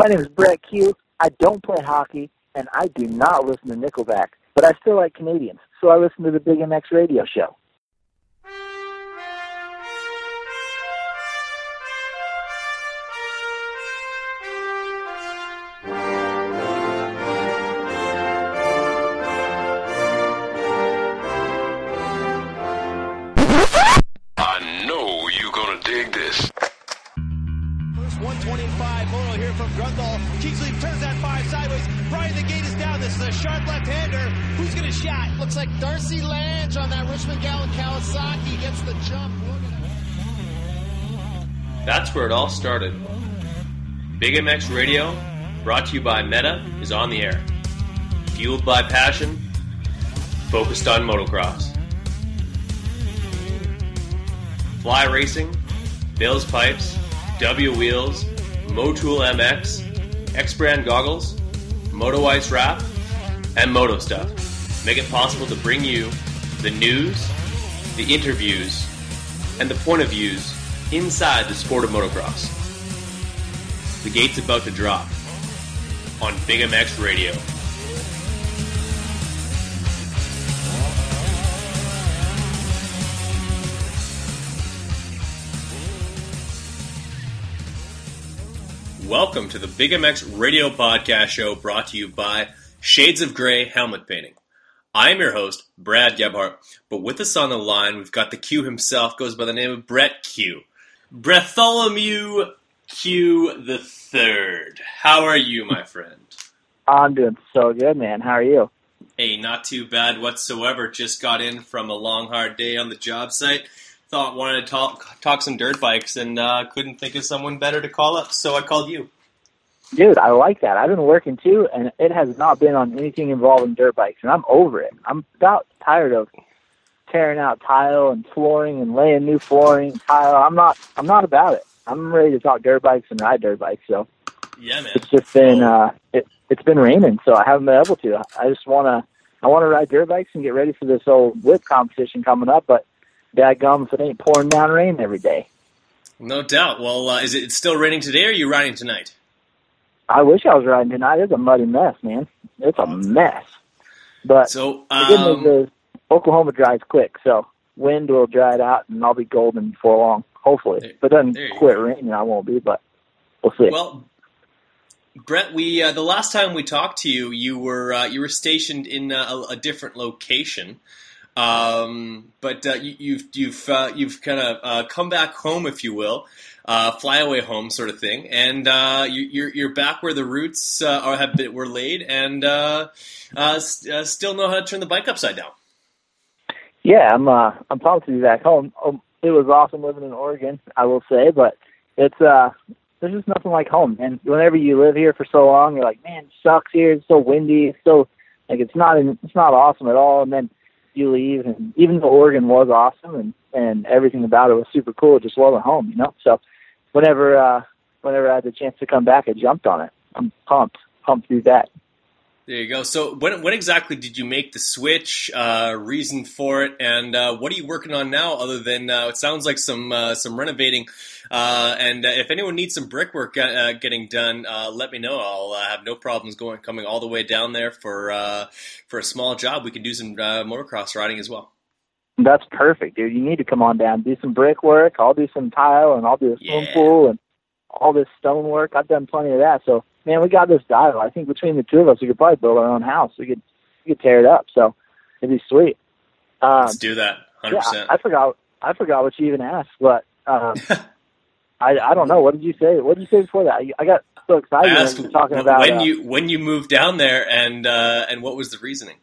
My name is Brett Cue. I don't play hockey, and I do not listen to Nickelback, but I still like Canadians, so I listen to the Big MX radio show. Started. Big MX Radio, brought to you by Meta, is on the air. Fueled by passion, focused on motocross. Fly Racing, Bill's Pipes, W Wheels, Motool MX, X Brand Goggles, Moto Ice Wrap, and Moto Stuff make it possible to bring you the news, the interviews, and the point of views inside the sport of motocross. The gate's about to drop on Big MX Radio. Welcome to the Big MX Radio Podcast Show brought to you by Shades of Grey Helmet Painting. I'm your host, Brad Gebhart, but with us on the line, we've got the Cue himself, goes by the name of Brett Cue. Bartholomew Cue the Third. How are you, my friend? I'm doing so good, man. How are you? Hey, not too bad whatsoever. Just got in from a long, hard day on the job site. Thought wanted to talk talk some dirt bikes, and uh, couldn't think of someone better to call up, so I called you. Dude, I like that. I've been working too, and it has not been on anything involving dirt bikes, and I'm over it. I'm about tired of tearing out tile and flooring and laying new flooring tile. I'm not. I'm not about it. I'm ready to talk dirt bikes and ride dirt bikes. So Yeah, man. it's just been uh, it, it's been raining, so I haven't been able to. I just want to. I want to ride dirt bikes and get ready for this old whip competition coming up, but dadgum if it ain't pouring down rain every day. No doubt. Well, uh, is it it's still raining today, or are you riding tonight? I wish I was riding tonight. It's a muddy mess, man. It's a mess. But So, the good um, news is Oklahoma dries quick, so wind will dry it out, and I'll be golden before long, hopefully. There- If it doesn't quit raining, I won't be, but we'll see. Well, Brett, we uh, the last time we talked to you, you were uh, you were stationed in uh, a, a different location, um, but uh, you, you've you've uh, you've kind of uh, come back home, if you will, uh, flyaway home sort of thing, and uh, you, you're you're back where the roots uh, are have been, were laid, and uh, uh, st- uh, still know how to turn the bike upside down. Yeah, I'm uh, I'm pumped to be back home. Um, it was awesome living in Oregon, I will say, but it's uh, there's just nothing like home. And whenever you live here for so long, you're like, man, it sucks here. It's so windy. It's so like it's not it's not awesome at all. And then you leave, and even though Oregon was awesome and and everything about it was super cool, it just wasn't home, you know. So whenever uh, whenever I had the chance to come back, I jumped on it. I'm pumped, pumped to do that. There you go. So, when, when exactly did you make the switch? Uh, reason for it, and uh, what are you working on now? Other than uh, it sounds like some uh, some renovating. Uh, and uh, if anyone needs some brickwork getting done, uh, let me know. I'll uh, have no problems going coming all the way down there for uh, for a small job. We can do some uh, motocross riding as well. That's perfect, dude. You need to come on down, do some brickwork. I'll do some tile, and I'll do a swimming Yeah. pool and all this stonework. I've done plenty of that. So, man, we got this dial. I think between the two of us, we could probably build our own house. We could, we could tear it up. So, it'd be sweet. Um, Let's do that. Hundred yeah, percent. I forgot. I forgot what you even asked, but um, I I don't know. What did you say? What did you say before that? I, I got so excited when asked you talking about when uh, you when you moved down there, and uh, and what was the reasoning?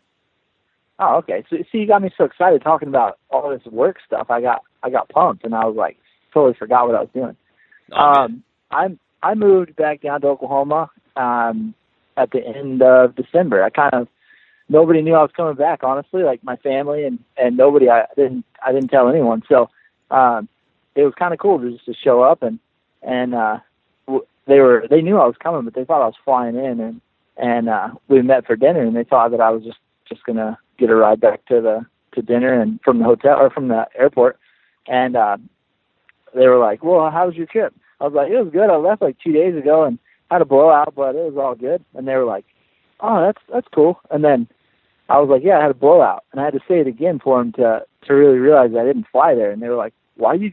Oh, okay. So see, you got me so excited talking about all this work stuff. I got I got pumped, and I was like totally forgot what I was doing. Oh, um, I'm I moved back down to Oklahoma um, at the end of December. I kind of nobody knew I was coming back. Honestly, like my family and and nobody. I didn't I didn't tell anyone. So um, it was kind of cool to just to show up and and uh, they were they knew I was coming, but they thought I was flying in and and uh, we met for dinner and they thought that I was just just gonna get a ride back to the to dinner and from the hotel or from the airport and uh they were like, "Well, how was your trip?" I was like, "It was good. I left like two days ago, and had a blowout, but it was all good. And they were like, "Oh, that's that's cool." And then I was like, "Yeah, I had a blowout," and I had to say it again for them to to really realize I didn't fly there. And they were like, "Why you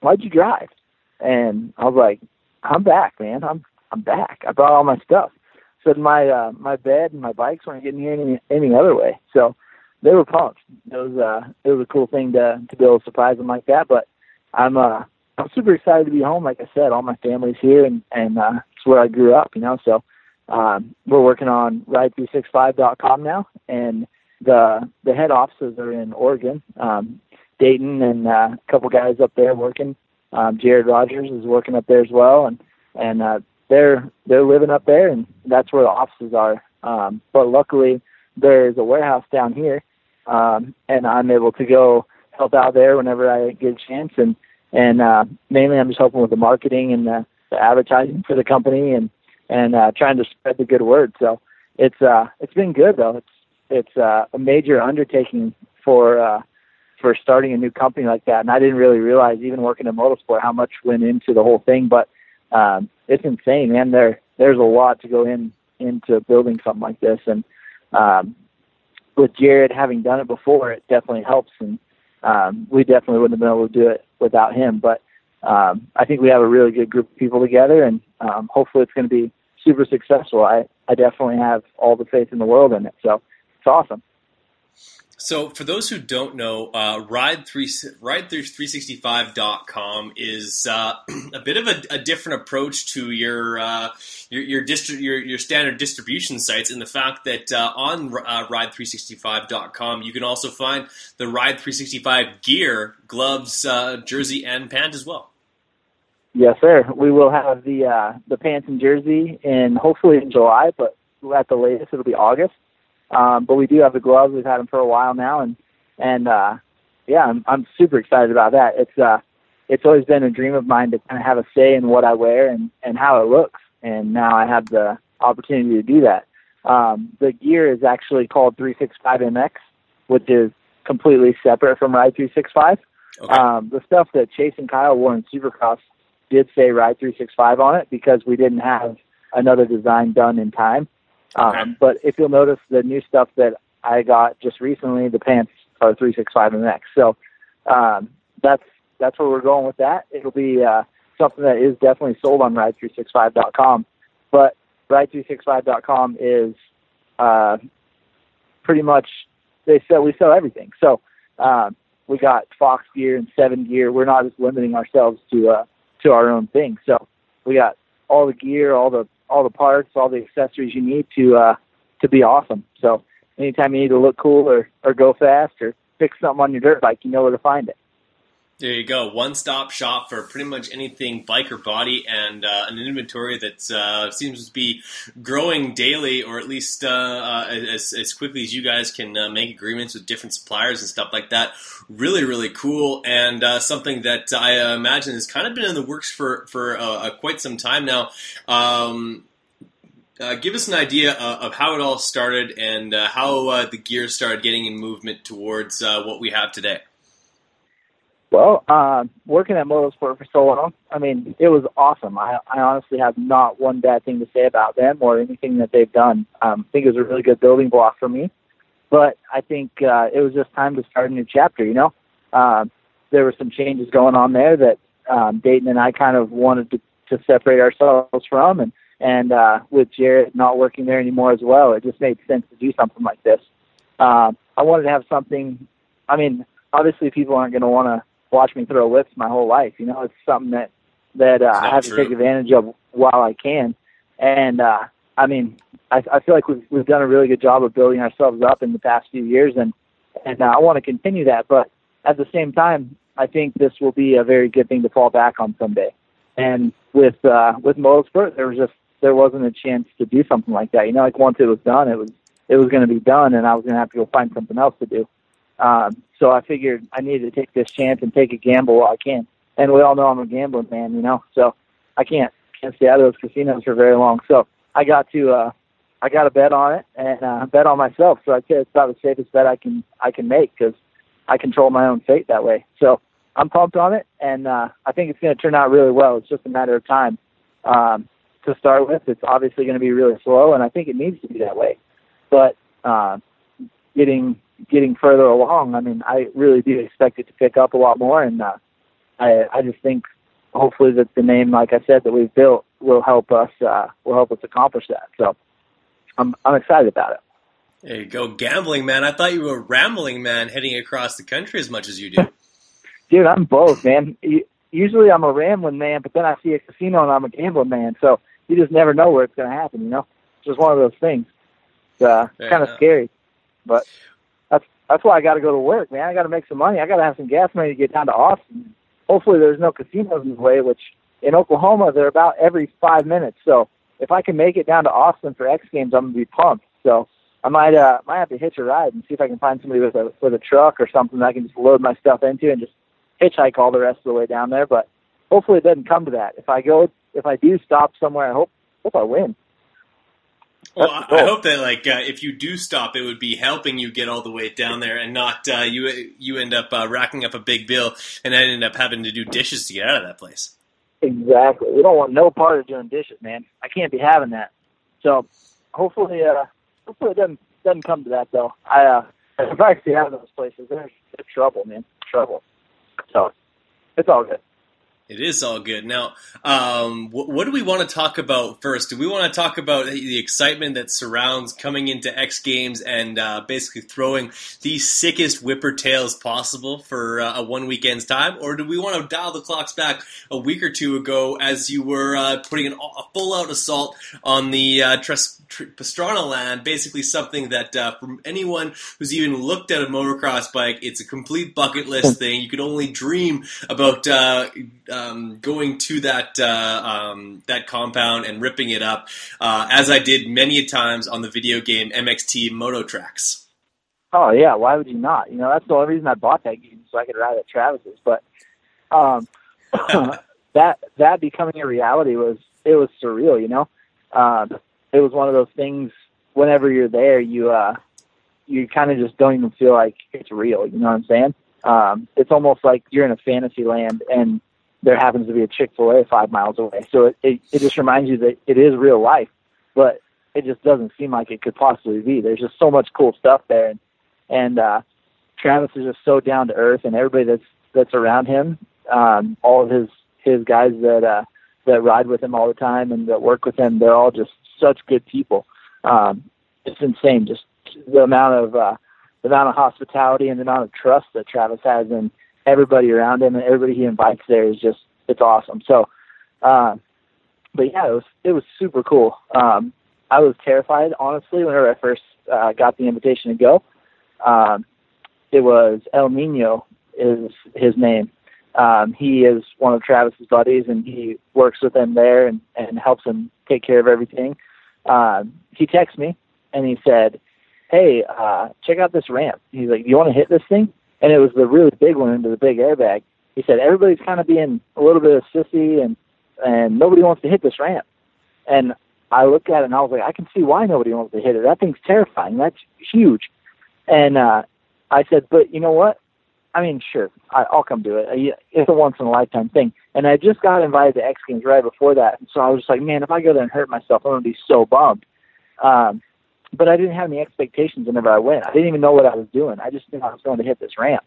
why'd you drive?" And I was like, "I'm back, man. I'm I'm back. I brought all my stuff." Said my uh, my bed and my bikes weren't getting here any any other way. So they were pumped. It was uh it was a cool thing to to be able to surprise them like that. But I'm uh I'm super excited to be home. Like I said, all my family's here and and uh, it's where I grew up. You know, so um, we're working on ride365.com now, and the the head offices are in Oregon, um, Dayton, and uh, a couple guys up there working. Um, Jared Rogers is working up there as well, and and uh, they're they're living up there, and that's where the offices are. Um, but luckily, there's a warehouse down here, um, and I'm able to go help out there whenever I get a chance. And and uh, mainly I'm just helping with the marketing and the, the advertising for the company and and uh, trying to spread the good word. So it's uh it's been good though. It's it's uh, a major undertaking for uh, for starting a new company like that, and I didn't really realize even working in motorsport how much went into the whole thing. But um, it's insane, man. There there's a lot to go in into building something like this, and um, with Jared having done it before, it definitely helps and um, we definitely wouldn't have been able to do it without him. But um, I think we have a really good group of people together, and um, hopefully it's going to be super successful. I, I definitely have all the faith in the world in it. So it's awesome. So, for those who don't know, uh, Ride three Ride three sixty five dot com is uh, a bit of a, a, different approach to your uh, your your, distri- your, your standard distribution sites. In the fact that uh, on uh, Ride three sixty five dot com, you can also find the Ride three sixty five gear, gloves, uh, jersey, and pant as well. Yes, sir. We will have the the pants and jersey in hopefully in July, but at the latest it'll be August. Um, but we do have the gloves. We've had them for a while now, and and uh, yeah, I'm I'm super excited about that. It's uh, it's always been a dream of mine to kind of have a say in what I wear and and how it looks, and now I have the opportunity to do that. Um, the gear is actually called 365 MX, which is completely separate from Ride 365. Okay. Um, the stuff that Chase and Kyle wore in Supercross did say Ride 365 on it because we didn't have another design done in time. Um, but if you'll notice the new stuff that I got just recently, the pants are 365 MX. So um, that's that's where we're going with that. It'll be uh, something that is definitely sold on ride365.com. But ride365.com is uh, pretty much they sell we sell everything. So um, we got Fox gear and Seven gear. We're not just limiting ourselves to uh, to our own thing. So we got all the gear, all the all the parts, all the accessories you need to uh, to be awesome. So anytime you need to look cool or or go fast or fix something on your dirt bike, you know where to find it. There you go. One stop shop for pretty much anything bike or body, and uh, an inventory that uh, seems to be growing daily, or at least uh, uh as, as quickly as you guys can uh, make agreements with different suppliers and stuff like that. Really, really cool, and uh, something that I imagine has kind of been in the works for, for quite some time now. Um, give us an idea of how it all started and how the gear started getting in movement towards what we have today. Well, uh, working at MotoSport for so long, I mean, it was awesome. I, I honestly have not one bad thing to say about them or anything that they've done. Um, I think it was a really good building block for me. But I think uh, it was just time to start a new chapter, you know? Uh, there were some changes going on there that um, Dayton and I kind of wanted to, to separate ourselves from. And, and uh, with Jared not working there anymore as well, it just made sense to do something like this. Uh, I wanted to have something, I mean, obviously people aren't going to want to watch me throw whips my whole life. You know, it's something that that uh, I have true. to take advantage of while I can. And uh, I mean, I, I feel like we've we've done a really good job of building ourselves up in the past few years, and and uh, I want to continue that. But at the same time, I think this will be a very good thing to fall back on someday. And with uh, with MotoSport, there was just there wasn't a chance to do something like that. You know, like once it was done, it was it was going to be done, and I was going to have to go find something else to do. Um, so I figured I needed to take this chance and take a gamble while I can. And we all know I'm a gambling man, you know, so I can't can't stay out of those casinos for very long. So I got to uh, I got a bet on it and uh, bet on myself. So I said it's about the safest bet I can I can make because I control my own fate that way. So I'm pumped on it, and uh, I think it's going to turn out really well. It's just a matter of time um, to start with. It's obviously going to be really slow, and I think it needs to be that way. But uh, getting getting further along, I mean, I really do expect it to pick up a lot more, and uh, I I just think hopefully that the name, like I said, that we've built will help us uh, will help us accomplish that. So I'm I'm excited about it. There you go, gambling man. I thought you were a rambling man, heading across the country as much as you do. Dude, I'm both, man. Usually I'm a rambling man, but then I see a casino and I'm a gambling man. So you just never know where it's going to happen. You know, it's just one of those things. It's uh, kind of scary, but that's why I got to go to work, man. I got to make some money. I got to have some gas money to get down to Austin. Hopefully, there's no casinos in the way. Which in Oklahoma, they're about every five minutes. So if I can make it down to Austin for X Games, I'm gonna be pumped. So I might uh might have to hitch a ride and see if I can find somebody with a with a truck or something that I can just load my stuff into and just hitchhike all the rest of the way down there. But hopefully it doesn't come to that. If I go if I do stop somewhere, I hope hope I win. Well, I, I hope that like uh, if you do stop, it would be helping you get all the way down there, and not uh, you you end up uh, racking up a big bill and then end up having to do dishes to get out of that place. Exactly. We don't want no part of doing dishes, man. I can't be having that. So hopefully, uh, hopefully it doesn't doesn't come to that though. I uh, if I see out of those places, there's, there's trouble, man. Trouble. So it's all good. It is all good. Now, um, what, what, do we want to talk about first? Do we want to talk about the excitement that surrounds coming into X Games and uh, basically throwing the sickest whipper tails possible for uh, a one weekend's time? Or do we want to dial the clocks back a week or two ago as you were uh, putting an, a full out assault on the uh, Tres- Pastrana land? Basically, something that uh, from anyone who's even looked at a motocross bike, it's a complete bucket list thing. You could only dream about uh, um, going to that uh, um, that compound and ripping it up, uh, as I did many times on the video game MTX Mototrax. Oh yeah, why would you not? You know, that's the only reason I bought that game so I could ride at Travis's. But um, that that becoming a reality was it was surreal. You know, um, it was one of those things. Whenever you're there, you uh, you kind of just don't even feel like it's real. You know what I'm saying? Um, it's almost like you're in a fantasy land and there happens to be a Chick Fil A five miles away. So it, it it just reminds you that it is real life, but it just doesn't seem like it could possibly be. There's just so much cool stuff there, and and uh, Travis is just so down to earth, and everybody that's that's around him, um, all of his his guys that uh, that ride with him all the time and that work with him, they're all just such good people. Um, it's insane, just the amount of uh, the amount of hospitality and the amount of trust that Travis has in everybody around him and everybody he invites there is just it's awesome. So, uh, but yeah, it was it was super cool. Um, I was terrified honestly whenever I first uh, got the invitation to go. Um, it was El Nino is his name. Um, he is one of Travis's buddies, and he works with him there and, and helps him take care of everything. Um, he texted me and he said, "Hey, uh, check out this ramp." He's like, "You want to hit this thing?" And it was the really big one into the big airbag. He said everybody's kind of being a little bit of sissy and and nobody wants to hit this ramp. And I looked at it and I was like, I can see why nobody wants to hit it. That thing's terrifying. That's huge. And uh, I said, but you know what? I mean, sure, I, I'll come do it. It's a once in a lifetime thing. And I just got invited to X Games right before that, and so I was just like, man, if I go there and hurt myself, I'm gonna be so bummed. Um, but I didn't have any expectations whenever I went. I didn't even know what I was doing. I just knew I was going to hit this ramp,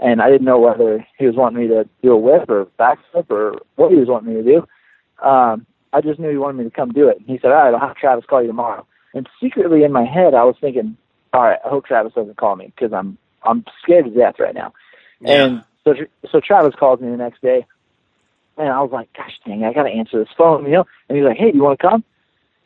and I didn't know whether he was wanting me to do a whip or backflip or what he was wanting me to do. Um, I just knew he wanted me to come do it. And he said, "All right, I'll have Travis call you tomorrow." And secretly in my head, I was thinking, "All right, I hope Travis doesn't call me because I'm I'm scared to death right now." Yeah. And so so Travis called me the next day, and I was like, "Gosh dang, I got to answer this phone," you know. And he's like, "Hey, do you want to come?"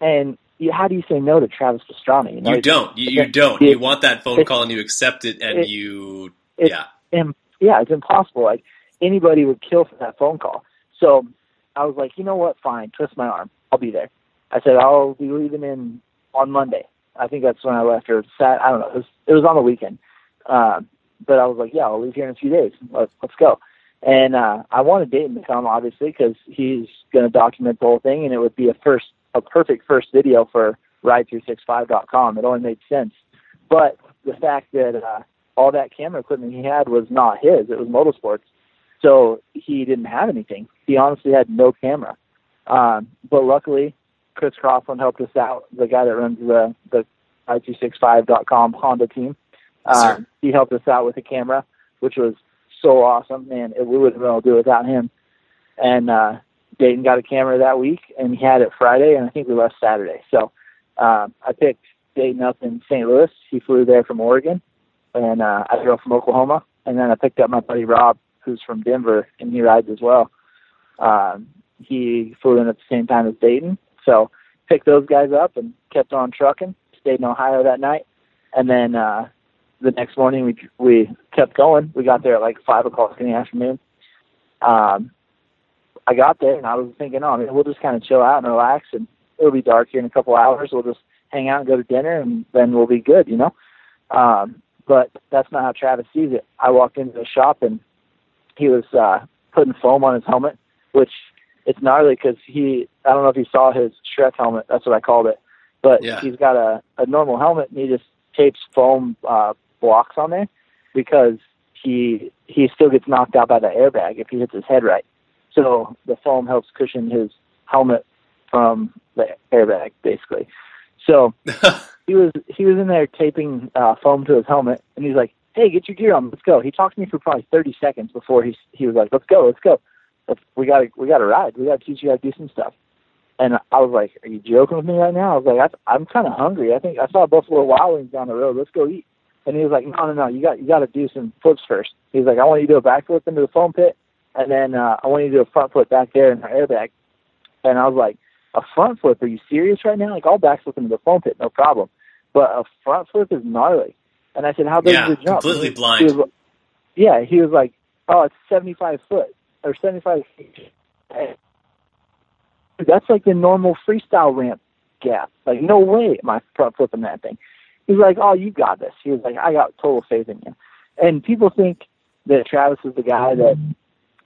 And how do you say no to Travis Pastrana? You, know, you don't. You, you don't. It, you want that phone call and you accept it, and it, you it, yeah. And, yeah, it's impossible. Like anybody would kill for that phone call. So I was like, you know what? Fine, twist my arm. I'll be there. I said I'll be leaving in on Monday. I think that's when I left, or Sat. I don't know. It was it was on the weekend. Um, but I was like, yeah, I'll leave here in a few days. Let's let's go. And uh, I wanted Dayton to come, obviously, because he's going to document the whole thing, and it would be a first a perfect first video for ride365.com. It only made sense. But the fact that uh, all that camera equipment he had was not his, it was MotoSport's. So he didn't have anything. He honestly had no camera. Um, but luckily, Chris Crossland helped us out, the guy that runs the the i265.com Honda team. Um, he helped us out with the camera, which was so awesome. Man, it, we wouldn't be able to do it without him. And uh, Dayton got a camera that week, and he had it Friday, and I think we left Saturday. So um, I picked Dayton up in St. Louis. He flew there from Oregon, and uh, I drove from Oklahoma. And then I picked up my buddy Rob, who's from Denver, and he rides as well. Um, he flew in at the same time as Dayton, so picked those guys up and kept on trucking. Stayed in Ohio that night, and then uh, the next morning we we kept going. We got there at like five o'clock in the afternoon. Um, I got there and I was thinking, oh, man, we'll just kind of chill out and relax, and it'll be dark here in a couple hours. We'll just hang out and go to dinner, and then we'll be good, you know. Um, but that's not how Travis sees it. I walked into the shop and he was uh, putting foam on his helmet, which it's gnarly because he I don't know if he saw his Shrek helmet. That's what I called it. But Yeah. he's got a, a normal helmet and he just tapes foam uh, blocks on there because he he still gets knocked out by the airbag if he hits his head right. So the foam helps cushion his helmet from the airbag basically. So he was he was in there taping uh, foam to his helmet, and he's like, "Hey, get your gear on, let's go." He talked to me for probably thirty seconds before he he was like, "Let's go, let's go, let's, we got to we got to ride, we got to teach you how to do some stuff." And I was like, "Are you joking with me right now?" I was like, I, "I'm kind of hungry. I think I saw Buffalo Wild Wings down the road. Let's go eat." And he was like, "No, no, no. You got you got to do some flips first. He's like, "I want you to do a backflip into the foam pit, and then uh, I want you to do a front flip back there in our airbag." And I was like, "A front flip? Are you serious right now? Like, I'll backflip into the foam pit, no problem." But a front flip is gnarly. And I said, "How big Yeah, is the jump?" completely blind. He was, yeah, he was like, "Oh, it's seventy-five foot or seventy-five feet." Dude, That's like the normal freestyle ramp gap. Like, no way am I front flipping that thing. He's like, "Oh, you got this." He was like, "I got total faith in you." And people think that Travis is the guy that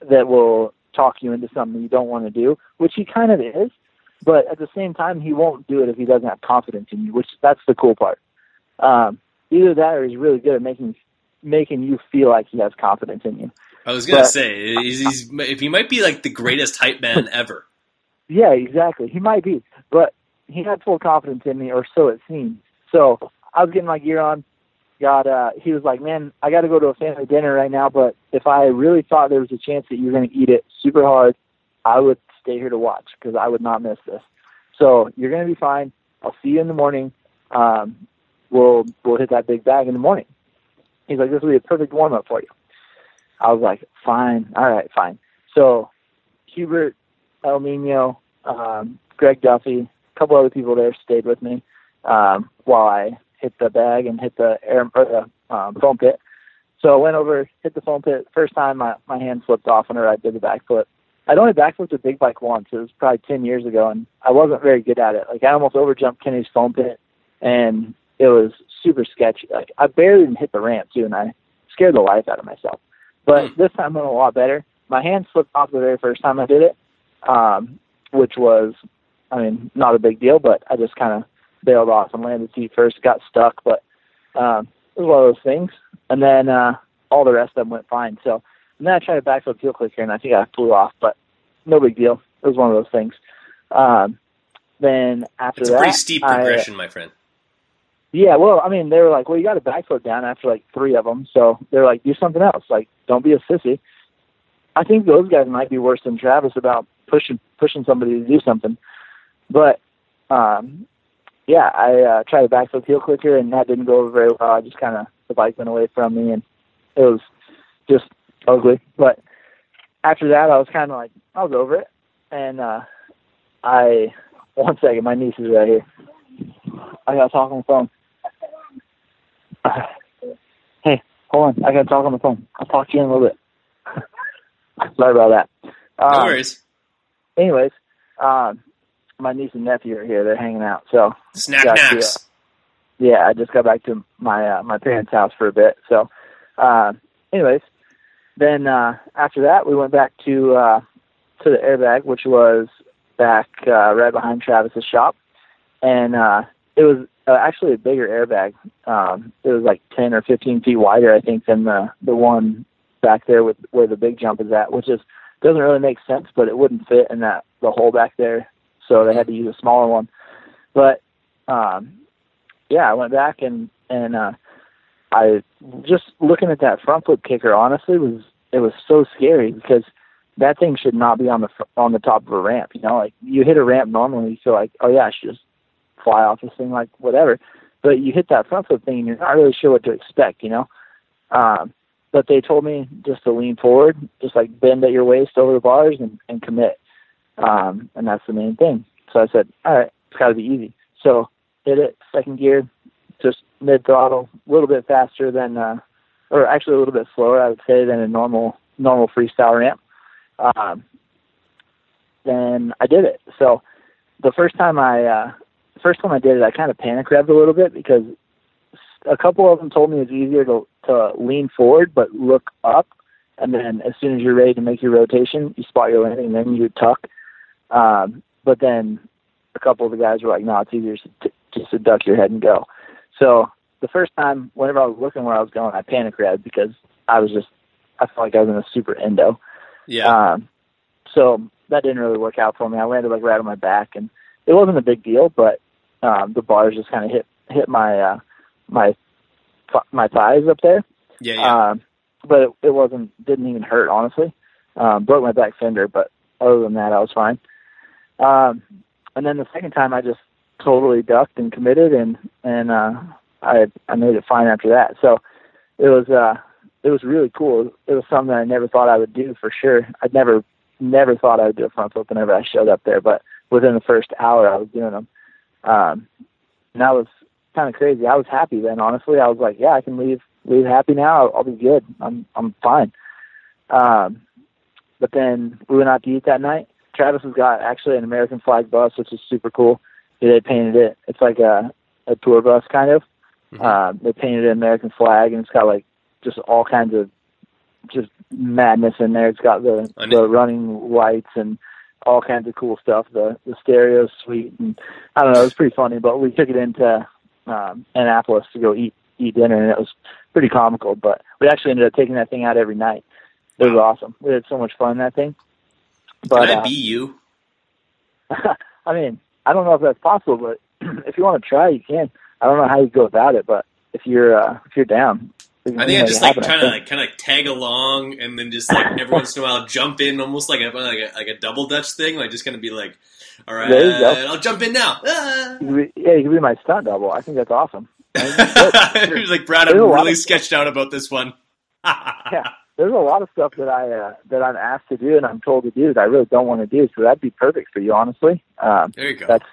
that will talk you into something you don't want to do, which he kind of is. But at the same time, he won't do it if he doesn't have confidence in you, which that's the cool part. Um, either that, or he's really good at making making you feel like he has confidence in you. I was gonna But- say he's, he's if he might be like the greatest hype man ever. Yeah, exactly. He might be, but he had full confidence in me, or so it seemed. So I was getting my gear on. Got uh, he was like, "Man, I got to go to a family dinner right now, but if I really thought there was a chance that you were going to eat it super hard, I would stay here to watch because I would not miss this. So you're going to be fine. I'll see you in the morning. Um, we'll we'll hit that big bag in the morning." He's like, "This will be a perfect warm up for you." I was like, "Fine, all right, fine." So Hubert El Nino, um, Greg Duffy, a couple other people there stayed with me um, while I hit the bag and hit the air or the um, foam pit. So I went over, hit the foam pit. First time my my hand slipped off whenever I did the backflip. I'd only backflipped a big bike once. It was probably ten years ago, and I wasn't very good at it. Like I almost overjumped Kenny's foam pit, and it was super sketchy. Like I barely even hit the ramp too, and I scared the life out of myself. But this time I went a lot better. My hand slipped off the very first time I did it, um, which was, I mean, not a big deal, but I just kind of bailed off and landed feet first, got stuck, but um, it was one of those things. And then uh, all the rest of them went fine. So and then I tried to backflip heel clicker, and I think I flew off, but no big deal. It was one of those things. Um, then after It's a that, pretty steep I- progression, my friend. yeah, well, I mean, they were like, well, you got to backflip down after like three of them. So they're like, do something else. Like, don't be a sissy. I think those guys might be worse than Travis about pushing pushing somebody to do something. But um, yeah, I uh, tried a backflip heel clicker, and that didn't go over very well. I just kind of the bike went away from me, and it was just ugly. But after that, I was kind of like, I was over it, and uh, I one second, my niece is right here. I gotta talk on the phone. hey, hold on. I gotta talk on the phone. I'll talk to you in a little bit. Sorry about that. No Um, worries. Anyways, um, my niece and nephew are here. They're hanging out. So Snack to, knacks. yeah, I just got back to my uh, my parents' house for a bit. So, uh, anyways, then uh, after that, we went back to uh, to the airbag, which was back uh, right behind Travis's shop, and uh, it was uh, actually a bigger airbag. Um, it was like ten or fifteen feet wider, I think, than the the one back there with where the big jump is at, which is doesn't really make sense, but it wouldn't fit in that the hole back there. So they had to use a smaller one. But um, yeah, I went back and and uh, I just looking at that front flip kicker. Honestly, was it was so scary because that thing should not be on the on the top of a ramp. You know, like you hit a ramp normally, you feel like, oh yeah, I should just fly off this thing like whatever. But you hit that front flip thing, and you're not really sure what to expect. You know. Um, but they told me just to lean forward, just like bend at your waist over the bars and, and commit. Um, and that's the main thing. So I said, all right, it's got to be easy. So hit it, second gear, just mid throttle, a little bit faster than, uh, or actually a little bit slower, I would say, than a normal normal freestyle ramp. Um, then I did it. So the first time I, uh, first time I did it, I kind of panic revved a little bit because a couple of them told me it's easier to to lean forward but look up, and then as soon as you're ready to make your rotation, you spot your landing, and then you tuck. Um, but then a couple of the guys were like, "No, it's easier to, just to duck your head and go." So the first time, whenever I was looking where I was going, I panic revved because I was just I felt like I was in a super endo. Yeah. Um, so that didn't really work out for me. I landed like right on my back, and it wasn't a big deal, but um, the bars just kind of hit hit my uh, my my thighs up there. yeah, yeah. Um, but it, it wasn't didn't even hurt honestly. Um, broke my back fender, but other than that, I was fine. Um, and then the second time, I just totally ducked and committed, and and uh, I I made it fine after that. So it was uh it was really cool. It was something I never thought I would do for sure. I'd never never thought I would do a front flip whenever I showed up there, but within the first hour, I was doing them. Um, and that was kind of crazy. I was happy then, honestly. I was like, yeah, I can leave leave happy now. I'll, I'll be good. I'm I'm fine. Um, but then we went out to eat that night. Travis has got actually an American flag bus, which is super cool. They painted it. It's like a a tour bus kind of. Mhm. Um, they painted an American flag, and it's got like just all kinds of just madness in there. It's got the the running lights and all kinds of cool stuff. The the stereo sweet, and I don't know. It was pretty funny. But we took it into um, Annapolis to go eat eat dinner, and it was pretty comical. But we actually ended up taking that thing out every night. It was awesome. We had so much fun in that thing. But Can I uh, be you? I mean, I don't know if that's possible, but if you want to try, you can. I don't know how you go about it, but if you're uh, if you're down, I think I just like trying to like kind of like tag along and then just like every once in a while jump in, almost like a like a, like a double dutch thing. Like just gonna be like, all right, There you go. I'll jump in now. Ah. Yeah, you could be my stunt double. I think that's awesome. I think that's. He was like, Brad, I'm really sketched out about this one. yeah, there's a lot of stuff that I uh, that I'm asked to do and I'm told to do that I really don't want to do. So that'd be perfect for you, honestly. Um, There you go. that's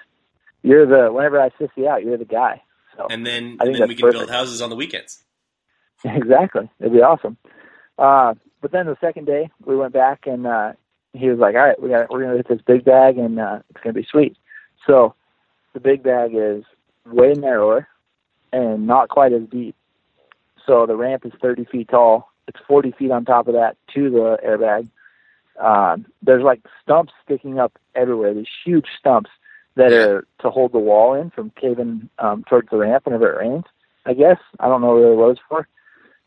you're the whenever I sissy you out, you're the guy. So and then, I and think then we can build houses on the weekends. exactly, it'd be awesome. Uh, but then the second day we went back and uh, he was like, "All right, we got we're gonna hit this big bag and uh, it's gonna be sweet." So the big bag is way narrower and not quite as deep. So the ramp is 30 feet tall. It's 40 feet on top of that to the airbag. Um, there's like stumps sticking up everywhere. These huge stumps that Yeah. are to hold the wall in from caving um, towards the ramp whenever it rains. I guess I don't know really what it's for.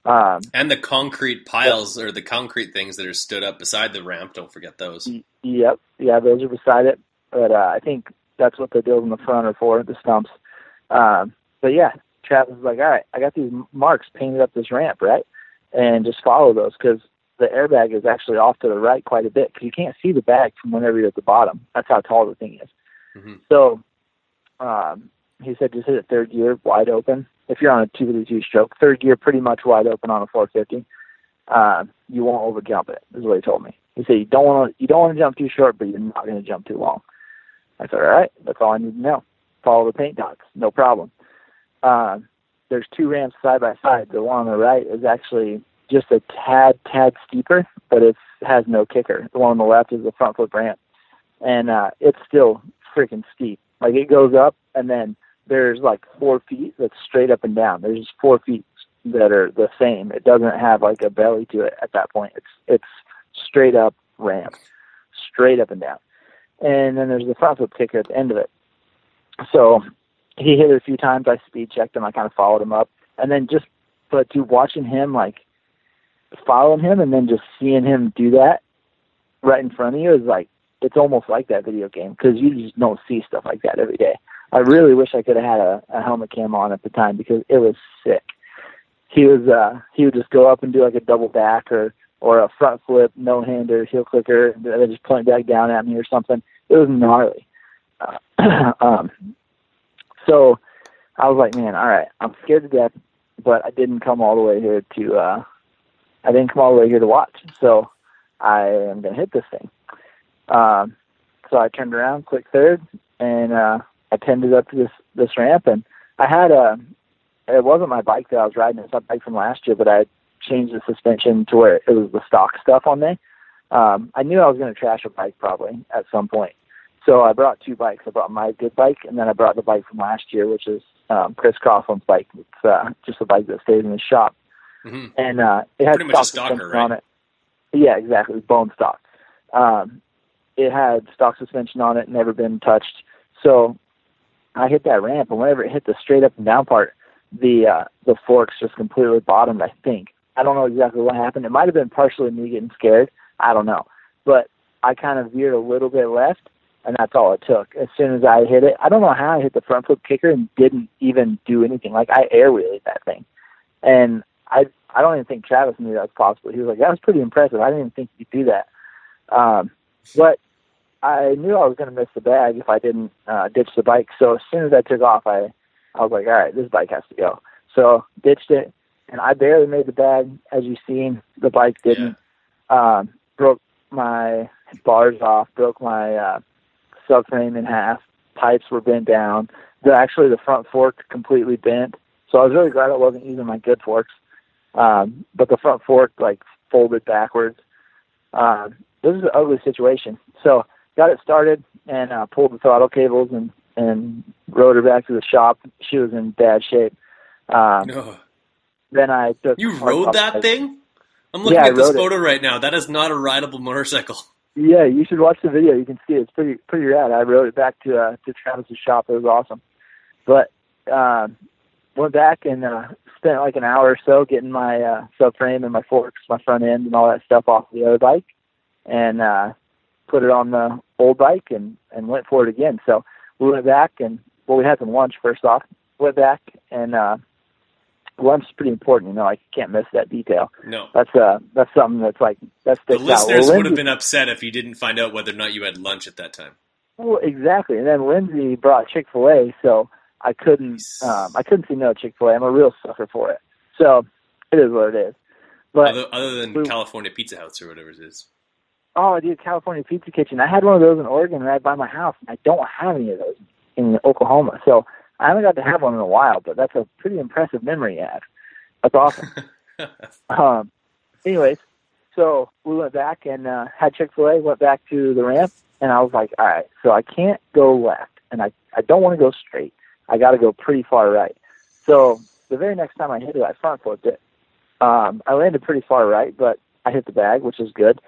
Um, And the concrete piles or the concrete things that are stood up beside the ramp. Don't forget those. Yep. Yeah, those are beside it. But uh, I think that's what the deals in the front are for, the stumps. Um, but yeah, Travis was like, all right, I got these marks painted up this ramp, right? And just follow those because the airbag is actually off to the right quite a bit because you can't see the bag from whenever you're at the bottom. That's how tall the thing is. Mhm. So um, he said just hit it third gear wide open. If you're on a 252 stroke, third gear pretty much wide open on a 450. Um, you won't over jump it. Is what he told me. He said you don't want to you don't want to jump too short, but you're not going to jump too long. I said all right, that's all I need to know. Follow the paint dots, no problem. Um, there's two ramps side by side. The one on the right is actually just a tad tad steeper, but it has no kicker. The one on the left is the front flip ramp, and uh, it's still freaking steep. Like it goes up, and then there's like four feet that's straight up and down. There's just four feet that are the same. It doesn't have like a belly to it at that point. It's it's straight up ramp, straight up and down. And then there's the front flip kicker at the end of it. So he hit it a few times. I speed checked him. I kind of followed him up, and then just but to watching him like following him and then just seeing him do that right in front of you is like it's almost like that video game because you just don't see stuff like that every day. I really wish I could have had a, a helmet cam on at the time because it was sick. He was uh he would just go up and do like a double back or or a front flip, no hander, heel clicker, and then just point back down at me or something. It was gnarly. Uh, um, so I was like, man, all right, I'm scared to death, but I didn't come all the way here to uh I didn't come all the way here to watch. So I am gonna hit this thing. Um so I turned around, quick third, and uh I tended up to this this ramp and I had a it wasn't my bike that I was riding, it's my bike from last year, but I changed the suspension to where it was the stock stuff on there. Um I knew I was gonna trash a bike probably at some point. So I brought two bikes. I brought my good bike and then I brought the bike from last year, which is um Chris Coughlin's bike. It's uh just a bike that stays in his shop. Mhm. And uh it had Pretty stock stalker, suspension on it. Yeah, exactly. Bone stock. Um it had stock suspension on it, never been touched. So I hit that ramp, and whenever it hit the straight up and down part, the uh, the forks just completely bottomed. I think I don't know exactly what happened. It might have been partially me getting scared. I don't know, but I kind of veered a little bit left, and that's all it took. As soon as I hit it, I don't know how I hit the front flip kicker and didn't even do anything. Like I air wheeled that thing, and I I don't even think Travis knew that was possible. He was like, "That was pretty impressive. I didn't even think you could do that." Um, but I knew I was going to miss the bag if I didn't uh, ditch the bike. So as soon as I took off, I I was like, all right, this bike has to go. So ditched it, and I barely made the bag. As you've seen, the bike didn't. Um, broke my bars off, broke my uh, subframe in half. Pipes were bent down. The actually the front fork completely bent. So I was really glad I wasn't using my good forks. Um, but the front fork like folded backwards. Um, this is an ugly situation. So got it started and uh, pulled the throttle cables and and rode her back to the shop. She was in bad shape. Um, then I took You rode that thing? I'm looking Yeah, at this rode it. photo right now. That is not a rideable motorcycle. Yeah, you should watch the video. You can see it. it's pretty pretty rad. I rode it back to uh, to Travis's shop. It was awesome. But um, went back and uh, spent like an hour or so getting my uh, subframe and my forks, my front end, and all that stuff off the other bike, and uh, put it on the old bike and and went for it again. So we went back and well, we had some lunch first off. Went back and uh, lunch is pretty important. You know, I can't miss that detail. No. That's uh that's something that's like that The out. listeners Well, would have been upset if you didn't find out whether or not you had lunch at that time. Well, exactly. And then Lindsay brought Chick Fil A, so I couldn't um, I couldn't say no Chick Fil A. I'm a real sucker for it. So it is what it is. But Other, other than we- California Pizza House or whatever it is. oh, dude, California Pizza Kitchen. I had one of those in Oregon right by my house. I don't have any of those in Oklahoma, so I haven't got to have one in a while. But that's a pretty impressive memory you have. That's awesome. um, anyways, so we went back and uh, had Chick Fil A. Went back to the ramp, and I was like, all right, so I can't go left, and I I don't want to go straight. I got to go pretty far right. So the very next time I hit it, I front flipped it. Um, I landed pretty far right, but I hit the bag, which is good.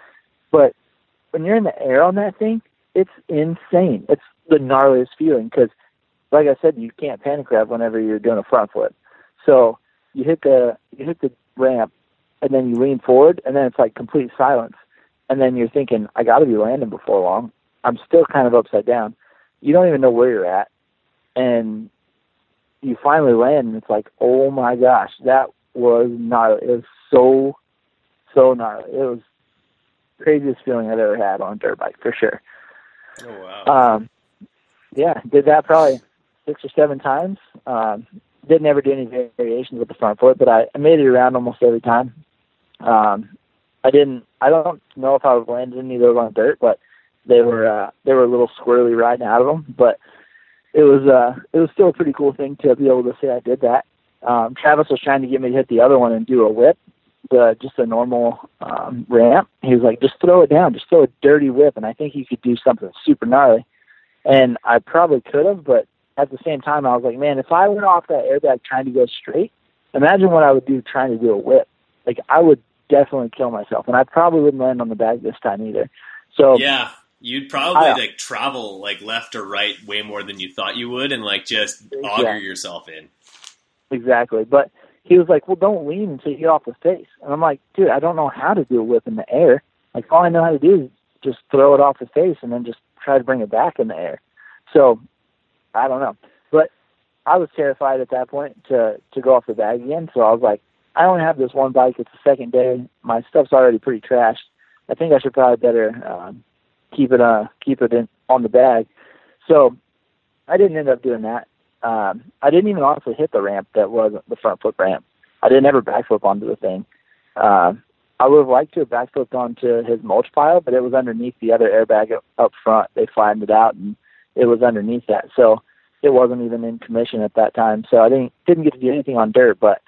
But when you're in the air on that thing, it's insane. It's the gnarliest feeling because, like I said, you can't panic rev whenever you're doing a front flip. So you hit the you hit the ramp, and then you lean forward, and then it's like complete silence. And then you're thinking, I got to be landing before long. I'm still kind of upside down. You don't even know where you're at, and you finally land, and it's like, oh my gosh, that was gnarly. It was so so gnarly. It was craziest feeling I've ever had on a dirt bike for sure. Oh wow. Um, yeah, did that probably six or seven times. Um, didn't ever do any variations with the front foot, but I, I made it around almost every time. Um, I didn't. I don't know if I landing any of those on dirt, but they were uh, they were a little squirrely riding out of them. But it was uh, it was still a pretty cool thing to be able to say I did that. Um, Travis was trying to get me to hit the other one and do a whip, the just a normal um, ramp. He was like, just throw it down, just throw a dirty whip, and I think you could do something super gnarly. And I probably could have, but at the same time, I was like, man, if I went off that airbag trying to go straight, imagine what I would do trying to do a whip. Like I would definitely kill myself, and I probably wouldn't land on the bag this time either. So yeah, you'd probably I- like travel like left or right way more than you thought you would, and like just auger Yeah. yourself in. Exactly. But he was like, Well, don't lean until you get off the face. And I'm like, Dude, I don't know how to do a whip in the air. Like, all I know how to do is just throw it off the face and then just try to bring it back in the air. So I don't know, but I was terrified at that point to to go off the bag again. So I was like, I only have this one bike. It's the second day. My stuff's already pretty trashed. I think I should probably better um, keep it uh keep it in on the bag. So I didn't end up doing that. Um, I didn't even honestly hit the ramp that was the front flip ramp. I didn't ever backflip onto the thing. Uh, I would have liked to have backflipped onto his mulch pile, but it was underneath the other airbag up front. They flattened it out, and it was underneath that, so it wasn't even in commission at that time. So I didn't didn't get to do anything on dirt. But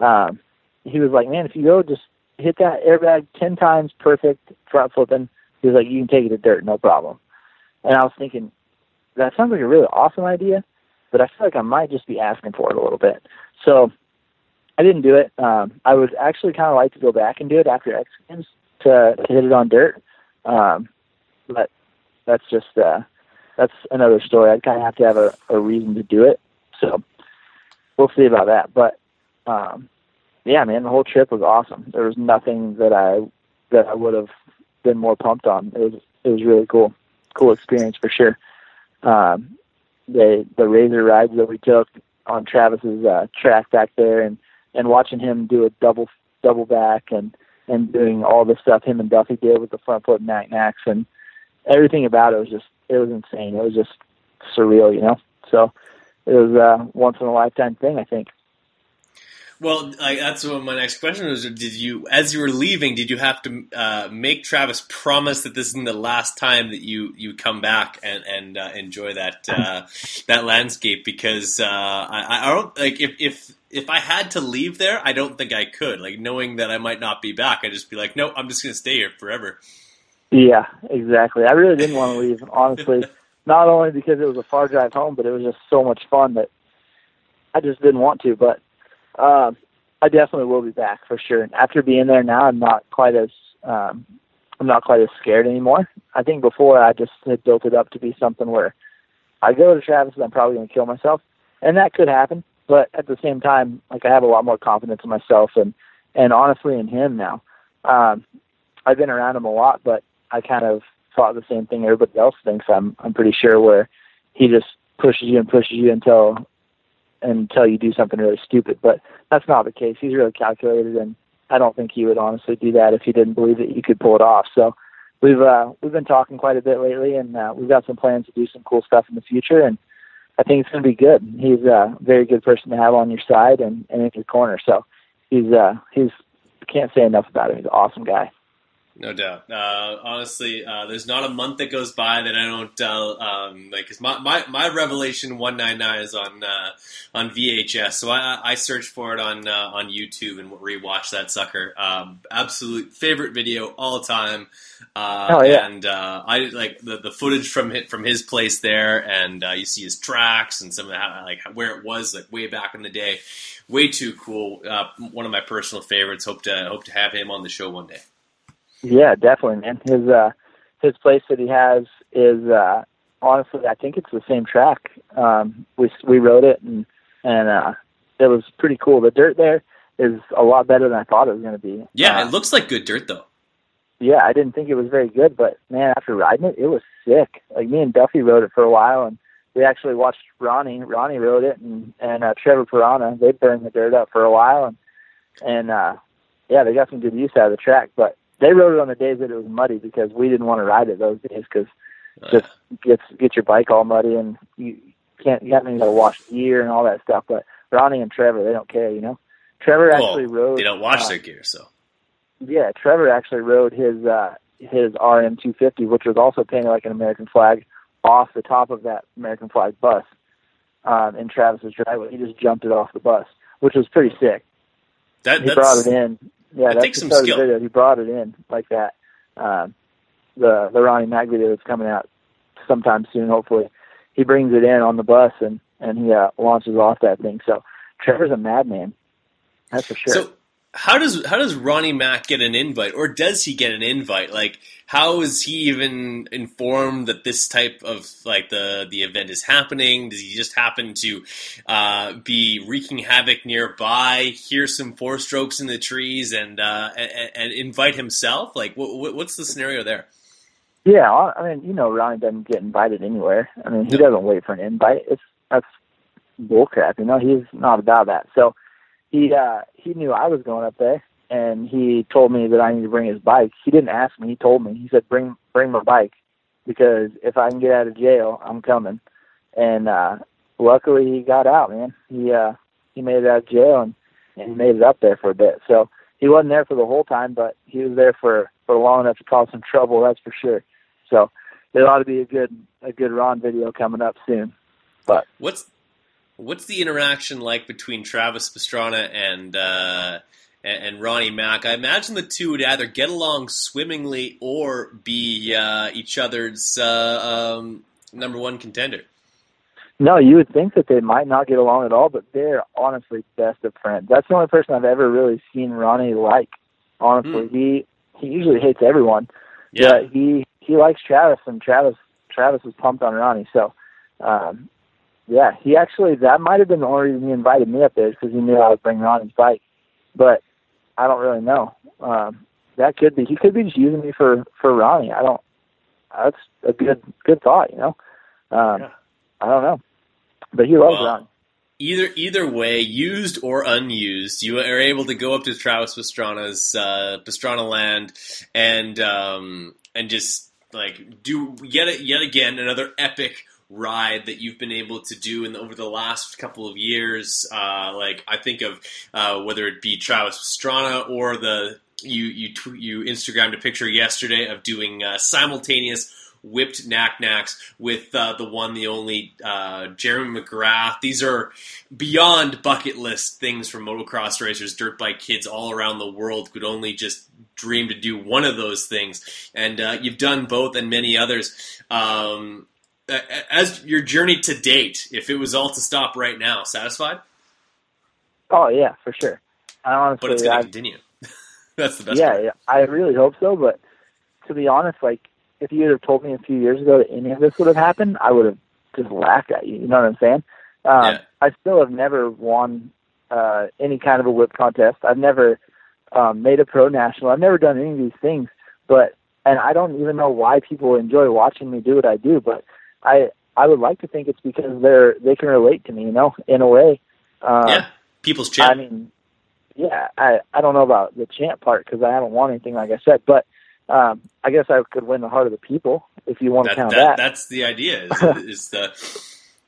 um, he was like, "Man, if you go just hit that airbag ten times, perfect front flipping." He was like, "You can take it to dirt, no problem." And I was thinking, that sounds like a really awesome idea, but I feel like I might just be asking for it a little bit. So I didn't do it. Um, I would actually kind of like to go back and do it after X Games to, to hit it on dirt. Um, but that's just uh, that's another story. I'd kind of have to have a, a reason to do it. So we'll see about that. But um, yeah, man, the whole trip was awesome. There was nothing that I that I would have been more pumped on. It was it was really cool, cool experience for sure. Um, the the razor rides that we took on Travis's uh, track back there, and and watching him do a double double back and and doing all the stuff him and Duffy did with the front foot knacks and everything about it was just it was insane. It was just surreal, you know. So it was a once in a lifetime thing, I think. Well, like, that's what my next question was. Did you, as you were leaving, did you have to uh, make Travis promise that this isn't the last time that you, you come back and and uh, enjoy that uh, that landscape? Because uh, I, I don't like if if if I had to leave there, I don't think I could. Like knowing that I might not be back, I'd just be like, no, I'm just going to stay here forever. Yeah, exactly. I really didn't want to leave, honestly. Not only because it was a far drive home, but it was just so much fun that I just didn't want to. But uh, I definitely will be back for sure. After being there now, I'm not quite as um, I'm not quite as scared anymore. I think before I just had built it up to be something where I go to Travis and I'm probably going to kill myself, and that could happen. But at the same time, like I have a lot more confidence in myself and and honestly in him now. Um, I've been around him a lot, but I kind of thought the same thing everybody else thinks. I'm I'm pretty sure where he just pushes you and pushes you until until you do something really stupid. But that's not the case. He's really calculated, and I don't think he would honestly do that if he didn't believe that you could pull it off. So we've uh, we've been talking quite a bit lately, and uh, we've got some plans to do some cool stuff in the future. And I think it's going to be good. He's a very good person to have on your side and, and in your corner. So he's uh, he's can't say enough about him. He's an awesome guy. No doubt. Uh, honestly, uh, there's not a month that goes by that I don't uh, um, like. Cause my, my, my Revelation 199 is on uh, on VHS, so I, I search for it on uh, on YouTube and rewatch that sucker. Um, absolute favorite video all time. Uh, oh yeah. And I like the, the footage from hit from his place there, and you see his tracks and some of that, like where it was like way back in the day. Way too cool. one of my personal favorites. Hope to hope to have him on the show one day. Yeah, definitely, man. His uh his place that he has is uh honestly I think it's the same track. Um we we rode it and and uh it was pretty cool. The dirt there is a lot better than I thought it was gonna be. Yeah, uh, it looks like good dirt though. Yeah, I didn't think it was very good, but man, after riding it, it was sick. Like me and Duffy rode it for a while and we actually watched Ronnie. Ronnie rode it and and uh, Trevor Piranha. They burned the dirt up for a while and and uh yeah, they got some good use out of the track, but they rode it on the days that it was muddy because we didn't want to ride it those days because uh. just gets get your bike all muddy and you can't you got to wash gear and all that stuff. But Ronnie and Trevor, they don't care, you know. Trevor well, actually rode. They don't wash uh, their gear, so. Yeah, Trevor actually rode his uh his RM 250, which was also painted like an American flag, off the top of that American flag bus um, in Travis's driveway. He just jumped it off the bus, which was pretty sick. That, he brought it in yeah, that that's takes some skill. video. He brought it in like that. Um, the the Ronnie Mac video that's coming out sometime soon, hopefully. He brings it in on the bus and and he uh, launches off that thing. So Trevor's a madman. That's for sure. So how does how does Ronnie Mac get an invite, or does he get an invite? Like, how is he even informed that this type of like the the event is happening? Does he just happen to uh, be wreaking havoc nearby, hear some four strokes in the trees, and uh, and, and invite himself? Like, what, what's the scenario there? Yeah, I I mean, you know, Ronnie doesn't get invited anywhere. I mean, he No. doesn't wait for an invite. It's that's bullcrap. You know, he's not about that. So he uh he knew I was going up there, and he told me that I need to bring his bike. He didn't ask me. He told me. He said, "Bring bring my bike because if I can get out of jail, I'm coming." And uh luckily, he got out. Man, he uh he made it out of jail and and made it up there for a bit. So he wasn't there for the whole time, but he was there for for long enough to cause some trouble. That's for sure. So there ought to be a good a good Ron video coming up soon. But What's what's the interaction like between Travis Pastrana and uh, and, Ronnie Mac? I imagine the two would either get along swimmingly or be uh, each other's uh, um, number one contender. No, you would think that they might not get along at all, but they're honestly best of friends. That's the only person I've ever really seen Ronnie like. Honestly, he he usually hates everyone, Yeah, but he he likes Travis, and Travis Travis was pumped on Ronnie. So, um, yeah, he actually that might have been the only reason he invited me up there because he knew I would bring Ronnie's bike. But I don't really know. Um, that could be he could be just using me for for Ronnie. I don't. That's a good good thought, you know. Um, Yeah. I don't know, but he loves Well, Ronnie. either either way, used or unused, you are able to go up to Travis Pastrana's uh, Pastrana land and um, and just like do yet yet again another epic ride that you've been able to do in the, over the last couple of years. Uh, like I think of uh, whether it be Travis Pastrana or the you you tw- you Instagrammed a picture yesterday of doing uh, simultaneous whipped knack knacks with uh, the one, the only uh, Jeremy McGrath. These are beyond bucket list things for motocross racers, dirt bike kids all around the world could only just dream to do one of those things. And uh, you've done both and many others. Um, as your journey to date, if it was all to stop right now, satisfied? Oh yeah, for sure. I honestly, But it's going to continue. That's the best yeah, yeah, I really hope so. But to be honest, like if you had have told me a few years ago that any of this would have happened, I would have just laughed at you. You know what I'm saying? Um, Yeah. I still have never won uh, any kind of a whip contest. I've never um, made a pro national. I've never done any of these things. But and I don't even know why people enjoy watching me do what I do. But I I would like to think it's because they're they can relate to me. You know, in a way. Uh, yeah. People's I champ. mean, yeah, I I don't know about the champ part because I haven't won anything like I said, but um, I guess I could win the heart of the people if you want to count that, that. That's the idea. Is, is the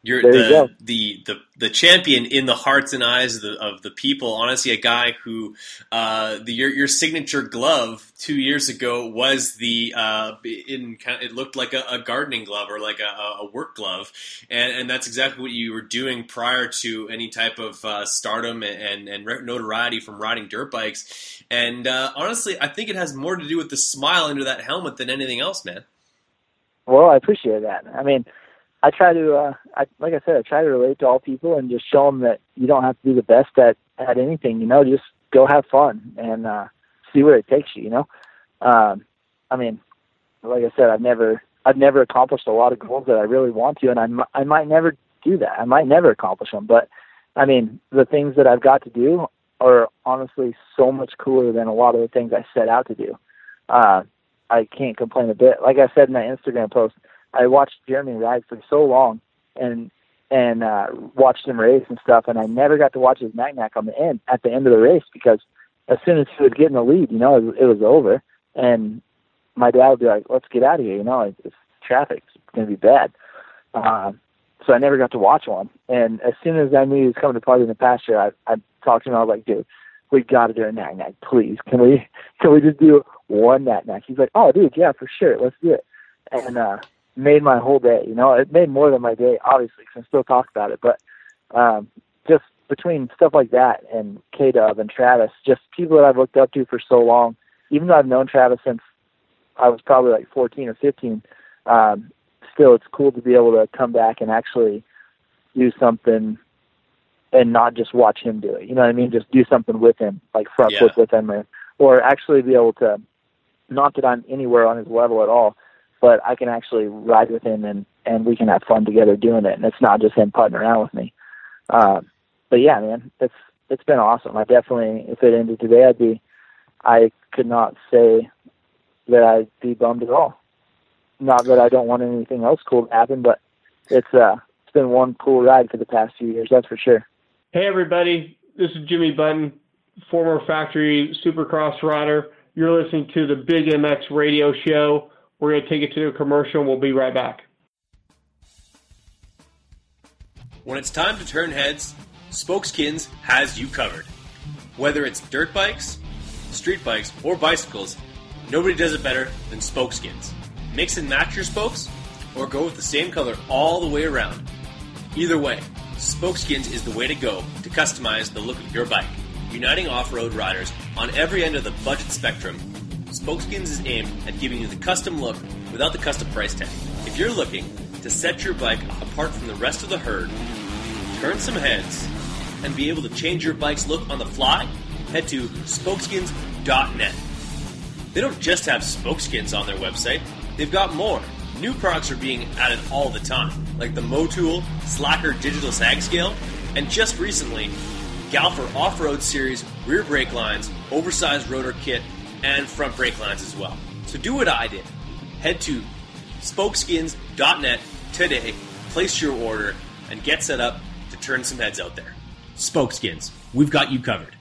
you're There you the, go. the the the champion in the hearts and eyes of the, of the people. Honestly, a guy who uh, the your your signature glove two years ago was the uh, in kind of, it looked like a, a gardening glove or like a, a work glove, and and that's exactly what you were doing prior to any type of uh, stardom and and notoriety from riding dirt bikes. And uh, honestly, I think it has more to do with the smile under that helmet than anything else, man. Well, I appreciate that. I mean, I try to, uh, I, like I said, I try to relate to all people and just show them that you don't have to be the best at at anything. You know, just go have fun and uh, see where it takes you. You know, um, I mean, like I said, I've never, I've never accomplished a lot of goals that I really want to, and I, I might never do that. I might never accomplish them, but I mean, the things that I've got to do are honestly so much cooler than a lot of the things I set out to do. Uh, I can't complain a bit. Like I said in that Instagram post, I watched Jeremy ride for so long and and uh watched him race and stuff and I never got to watch his knack knack on the end at the end of the race because as soon as he would get in the lead, you know, it, was- it was over. And my dad would be like, Let's get out of here, you know, it's, it's traffic, it's gonna be bad. Um so I never got to watch one. And as soon as I knew he was coming to party in the pasture, I I talked to him, I was like, dude, we gotta do a knack knack, please. Can we can we just do one knack knack? He's like, Oh dude, yeah, for sure, let's do it. And uh made my whole day. You know, it made more than my day, obviously, because I still talk about it. But um, just between stuff like that and K Dub and Travis, just people that I've looked up to for so long. Even though I've known Travis since I was probably like 14 or 15, um, still it's cool to be able to come back and actually do something and not just watch him do it. You know what I mean? Just do something with him, like front Yeah. flip with him, or or actually be able to. Not that I'm anywhere on his level at all, but I can actually ride with him and and we can have fun together doing it, and it's not just him putting around with me. Um, but yeah, man, it's it's been awesome. I definitely, if it ended today, I'd be, I could not say that I'd be bummed at all. not that I don't want anything else cool to happen, but it's uh it's been one cool ride for the past few years, that's for sure. Hey everybody, this is Jimmy Button, former factory supercross rider. You're listening to the Big MX radio show. We're going to take it to a commercial and we'll be right back. When it's time to turn heads, Spokeskins has you covered. Whether it's dirt bikes, street bikes, or bicycles, nobody does it better than Spokeskins. Mix and match your spokes, or go with the same color all the way around. Either way, Spokeskins is the way to go to customize the look of your bike. Uniting off-road riders on every end of the budget spectrum, Spokeskins is aimed at giving you the custom look without the custom price tag. If you're looking to set your bike apart from the rest of the herd, turn some heads, and be able to change your bike's look on the fly, head to spokeskins.net. They don't just have spokeskins on their website, they've got more. New products are being added all the time, like the Motool Slacker Digital Sag Scale, and just recently, Galfer Off-Road Series rear brake lines, oversized rotor kit, and front brake lines as well. So do what I did. Head to spokeskins.net today, place your order, and get set up to turn some heads out there. Spokeskins, we've got you covered.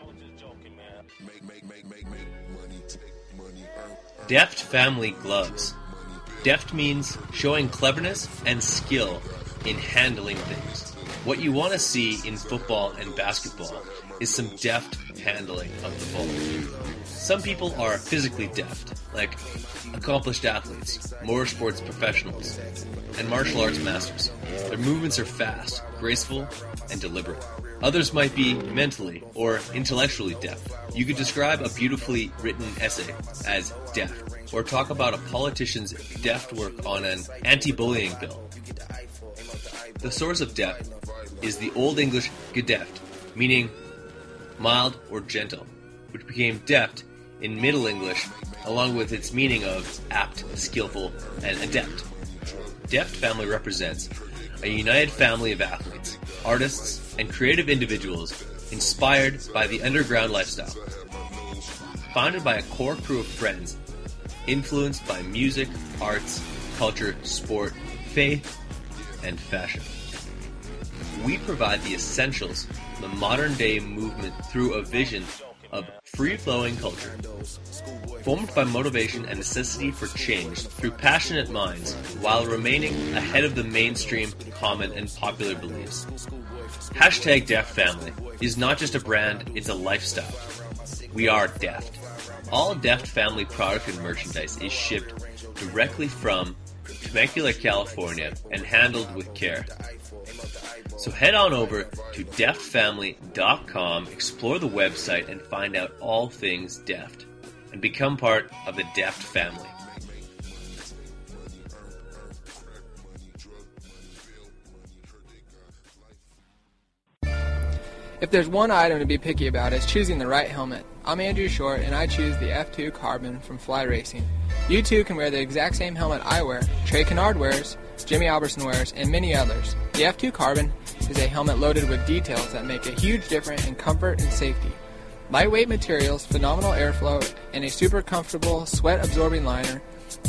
I was just joking, man. Deft Family Gloves. Deft means showing cleverness and skill in handling things. What you want to see in football and basketball is some deft handling of the ball. Some people are physically deft, like accomplished athletes, motorsports professionals, and martial arts masters. Their movements are fast, graceful, and deliberate. Others might be mentally or intellectually deft. You could describe a beautifully written essay as deft, or talk about a politician's deft work on an anti-bullying bill. The source of deft is the Old English gedeft, meaning mild or gentle, which became deft in Middle English along with its meaning of apt, skillful, and adept. Deft family represents a united family of athletes, artists, and creative individuals inspired by the underground lifestyle. Founded by a core crew of friends, influenced by music, arts, culture, sport, faith, and fashion. We provide the essentials the modern day movement through a vision of free flowing culture. Formed by motivation and necessity for change through passionate minds while remaining ahead of the mainstream, common, and popular beliefs. Hashtag Deft Family is not just a brand, it's a lifestyle. We are Deft. All Deft Family product and merchandise is shipped directly from Temecula, California, and handled with care. So head on over to deftfamily.com, explore the website, and find out all things Deft, and become part of the Deft family. If there's one item to be picky about, it's choosing the right helmet. I'm Andrew Short, and I choose the F2 Carbon from Fly Racing. You too can wear the exact same helmet I wear, Trey Canard wears, Jimmy Albertson wears, and many others. The F2 Carbon is a helmet loaded with details that make a huge difference in comfort and safety. Lightweight materials, phenomenal airflow, and a super comfortable sweat absorbing liner,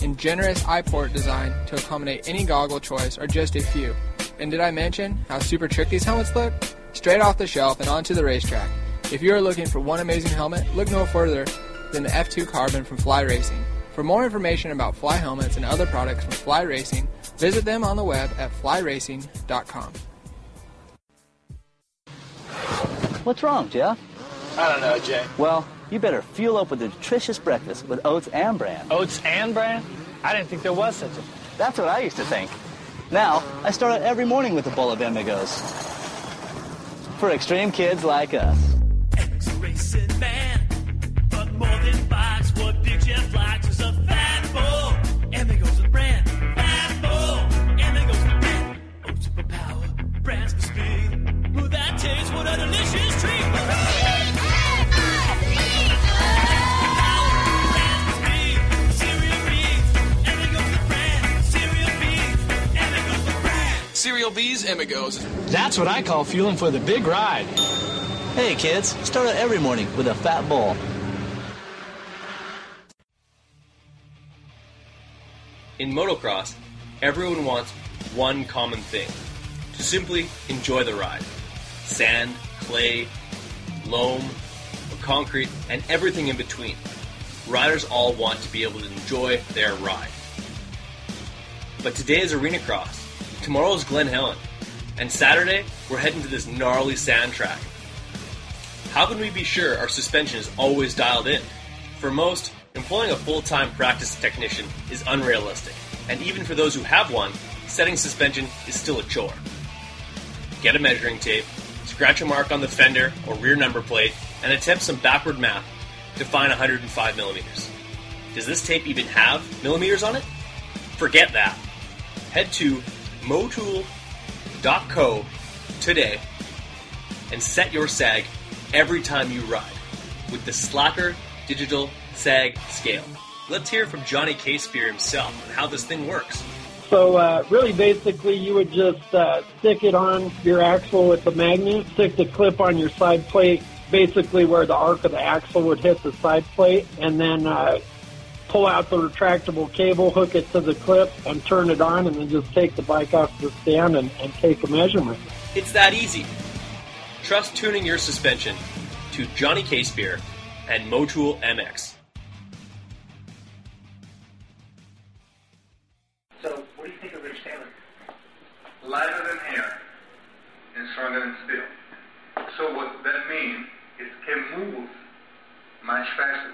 and generous eye port design to accommodate any goggle choice are just a few. And did I mention how super trick these helmets look? Straight off the shelf and onto the racetrack. If you are looking for one amazing helmet, look no further than the F2 Carbon from Fly Racing. For more information about Fly helmets and other products from Fly Racing, visit them on the web at flyracing.com. What's wrong, Jeff? I don't know, Jay. Well, you better fuel up with a nutritious breakfast with oats and bran. Oats and bran? I didn't think there was such a thing. That's what I used to think. Now, I start out every morning with a bowl of Amigos. For extreme kids like us. Racing man, but more than bikes, what Big Jeff likes is a fat bull. Three of these Emigos. That's what I call fueling for the big ride. Hey kids, start out every morning with a fat ball. In motocross, everyone wants one common thing to simply enjoy the ride. Sand, clay, loam, or concrete, and everything in between. Riders all want to be able to enjoy their ride. But today is Arena Cross, tomorrow is Glen Helen, and Saturday we're heading to this gnarly sand track. How can we be sure our suspension is always dialed in? For most, employing a full time practice technician is unrealistic, and even for those who have one, setting suspension is still a chore. Get a measuring tape, scratch a mark on the fender or rear number plate, and attempt some backward math to find 105 millimeters. Does this tape even have millimeters on it? Forget that. Head to motool.co today and set your sag every time you ride with the Slacker Digital Sag Scale. Let's hear from Johnny Caspear himself on how this thing works. So uh, really, basically, you would just uh, stick it on your axle with the magnet, stick the clip on your side plate, basically where the arc of the axle would hit the side plate, and then uh, pull out the retractable cable, hook it to the clip, and turn it on, and then just take the bike off the stand and, and take a measurement. It's that easy. Trust tuning your suspension to Johnny Caspear and Motool MX. So, what do you think of Rich Taylor? Lighter than air and stronger than steel. So, what that means is it can move much faster.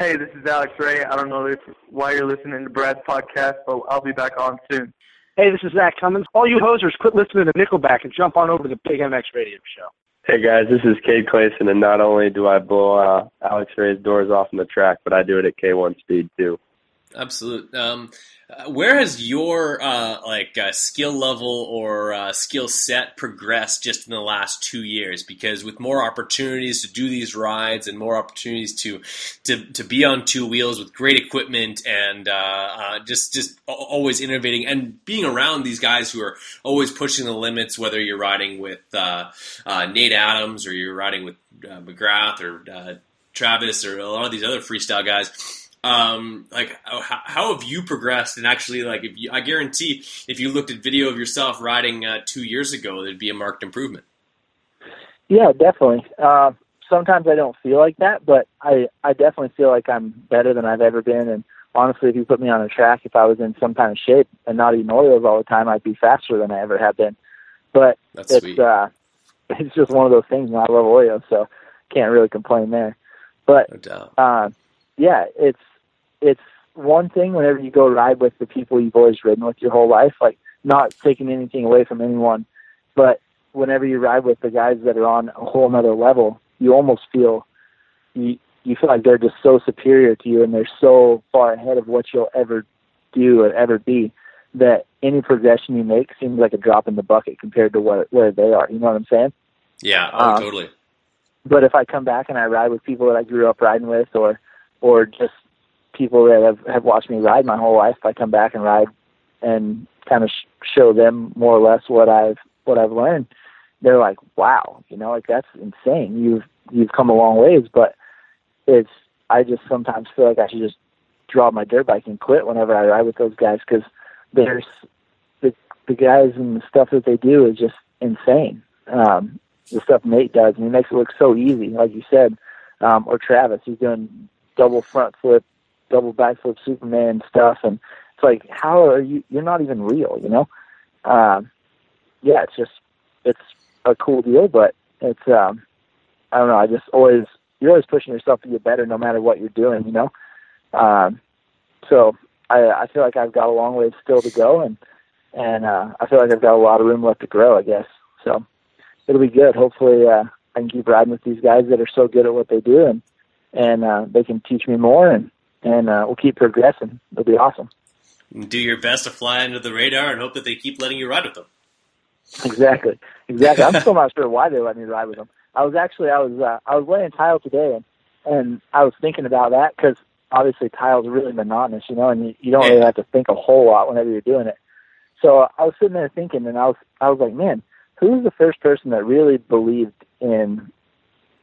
Hey, this is Alex Ray. I don't know if, why you're listening to Brad's podcast, but I'll be back on soon. Hey, this is Zach Cummins. All you hosers, quit listening to Nickelback and jump on over to the Big MX Radio Show. Hey guys, this is Cade Clayson, and not only do I blow uh, Alex Ray's doors off in the track, but I do it at K1 speed too. Absolute. Um, uh, where has your uh, like uh, skill level or uh, skill set progressed just in the last two years? Because with more opportunities to do these rides and more opportunities to to, to be on two wheels with great equipment and uh, just just always innovating and being around these guys who are always pushing the limits, whether you're riding with Nate Adams or you're riding with McGrath or Travis or a lot of these other freestyle guys um, like how, how, have you progressed? And actually, like if you, I guarantee, if you looked at video of yourself riding uh, two years ago, there'd be a marked improvement. Yeah, definitely. Uh, sometimes I don't feel like that, but I I definitely feel like I'm better than I've ever been. And honestly, if you put me on a track, if I was in some kind of shape and not eating Oreos all the time, I'd be faster than I ever have been. But That's it's sweet. uh, it's just one of those things. And I love Oreos, so can't really complain there. But no doubt. Uh, yeah, it's it's one thing whenever you go ride with the people you've always ridden with your whole life, like not taking anything away from anyone, but whenever you ride with the guys that are on a whole nother level, you almost feel you you feel like they're just so superior to you and they're so far ahead of what you'll ever do or ever be that any progression you make seems like a drop in the bucket compared to what where they are. You know what I'm saying? Yeah, oh, Um, totally. But if I come back and I ride with people that I grew up riding with, or or just people that have have watched me ride my whole life, I come back and ride and kind of sh- show them more or less what I've what I've learned. They're like, "Wow, you know, like that's insane. You've you've come a long ways." But it's I just sometimes feel like I should just drop my dirt bike and quit whenever I ride with those guys because there's the the guys and the stuff that they do is just insane. Um, the stuff Nate does, and he makes it look so easy, like you said. Um, or Travis, he's doing double front flip, double backflip Superman stuff, and it's like, how are you? You're not even real, you know. Um, yeah, it's just it's a cool deal, but it's um, I don't know. I just always you're always pushing yourself to get better, no matter what you're doing, you know. Um, so I I feel like I've got a long way still to go, and and uh, I feel like I've got a lot of room left to grow, I guess. So it'll be good. Hopefully, uh, I can keep riding with these guys that are so good at what they do, and and uh, they can teach me more, and and uh, we'll keep progressing. It'll be awesome. Do your best to fly under the radar and hope that they keep letting you ride with them. Exactly, exactly. I'm still not sure why they let me ride with them. I was actually I was uh, I was laying tile today, and and I was thinking about that because obviously tile's really monotonous, you know, and you, you don't really have to think a whole lot whenever you're doing it. So I was sitting there thinking, and I was I was like, man, who's the first person that really believed in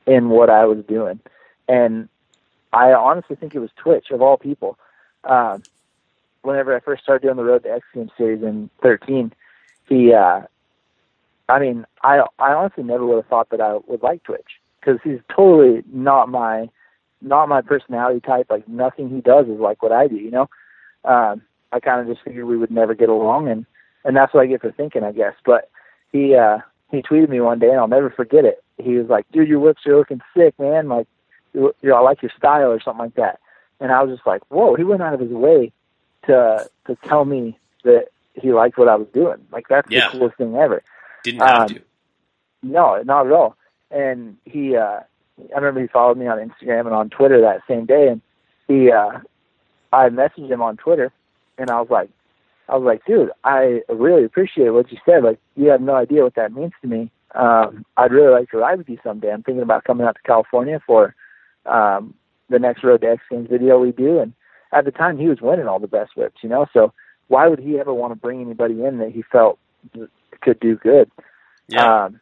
in what I was doing? And I honestly think it was Twitch of all people. Um, whenever I first started doing the Road to X Games series in 13, he, uh, I mean, I I honestly never would have thought that I would like Twitch because he's totally not my not my personality type. Like nothing he does is like what I do. You know, um, I kind of just figured we would never get along, and and that's what I get for thinking, I guess. But he uh, he tweeted me one day, and I'll never forget it. He was like, "Dude, your whips are looking sick, man. Like, you know, I like your style or something like that." And I was just like, "Whoa!" He went out of his way to to tell me that he liked what I was doing. Like that's Yeah. the coolest thing ever. Didn't have Um, to. No, not at all. And he, uh, I remember he followed me on Instagram and on Twitter that same day, and he, uh, I messaged him on Twitter, and I was like, I was like, dude, I really appreciate what you said. Like, you have no idea what that means to me. Um, I'd really like to ride with you someday. I'm thinking about coming out to California for um, the next Road to X Games video we do. And at the time, he was winning all the best whips, you know. So why would he ever want to bring anybody in that he felt could do good? Yeah. Um,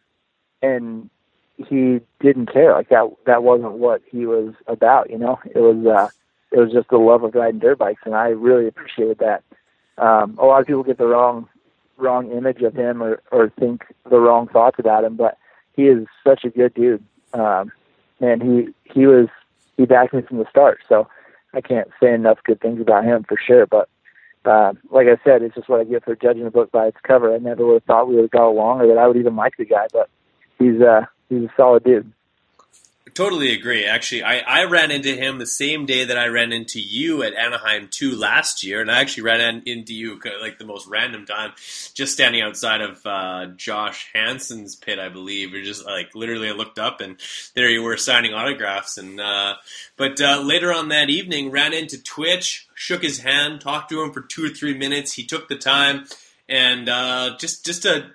and he didn't care. Like that that wasn't what he was about, you know. It was uh it was just the love of riding dirt bikes and I really appreciated that. Um a lot of people get the wrong wrong image of him or, or think the wrong thoughts about him, but he is such a good dude. Um, and he he was he backed me from the start. So I can't say enough good things about him for sure. But uh, like I said, it's just what I get for judging a book by its cover. I never would have thought we would have got along or that I would even like the guy, but he's uh he's a solid dude. Totally agree. Actually, I, I ran into him the same day that I ran into you at Anaheim 2 last year, and I actually ran into you like the most random time, just standing outside of uh, Josh Hansen's pit, I believe. Or just like literally, I looked up and there you were signing autographs. And uh, but uh, later on that evening, ran into Twitch, shook his hand, talked to him for two or three minutes. He took the time and uh, just just a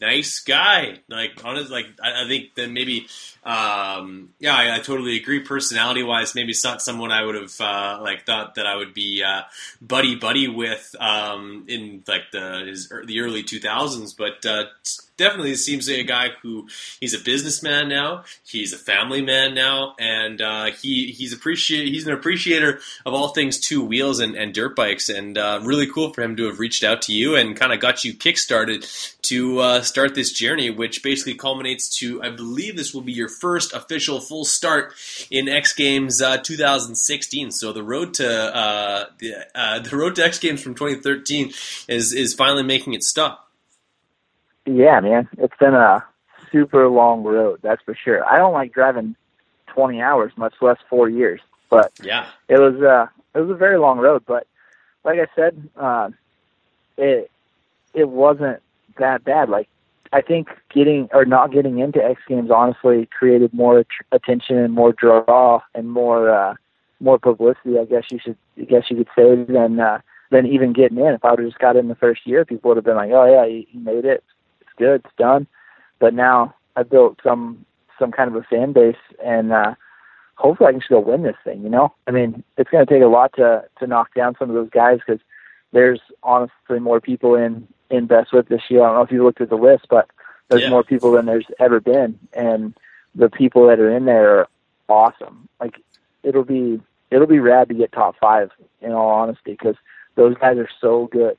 nice guy. Like honest, like I, I think that maybe um, yeah, I, I, totally agree. Personality wise, maybe it's not someone I would have uh, like thought that I would be uh, buddy buddy with um, in like the his, the early two thousands, but uh, definitely seems like a guy who he's a businessman now. He's a family man now, and uh, he he's appreciate he's an appreciator of all things two wheels and, and dirt bikes. And uh, really cool for him to have reached out to you and kind of got you kickstarted to uh, start this journey, which basically culminates to I believe this will be your first official full start in X Games uh, 2016. So the road to uh, the uh, the road to X Games from 2013 is is finally making its stop. Yeah, man, it's been a super long road, that's for sure. I don't like driving 20 hours, much less four years. But yeah, it was uh, it was a very long road. But like I said, uh, it it wasn't that bad. Like I think getting or not getting into X Games honestly created more tr- attention and more draw and more uh, more publicity. I guess you should I guess you could say than uh, than even getting in. If I would have just got in the first year, people would have been like, "Oh yeah, he, he made it good, it's done. But now I've built some some kind of a fan base, and uh, hopefully I can still win this thing. You know, I mean, it's going to take a lot to to knock down some of those guys because there's honestly more people in in Best Whip this year. I don't know if you looked at the list, but there's yeah. more people than there's ever been, and the people that are in there are awesome. Like it'll be it'll be rad to get top five in all honesty because those guys are so good.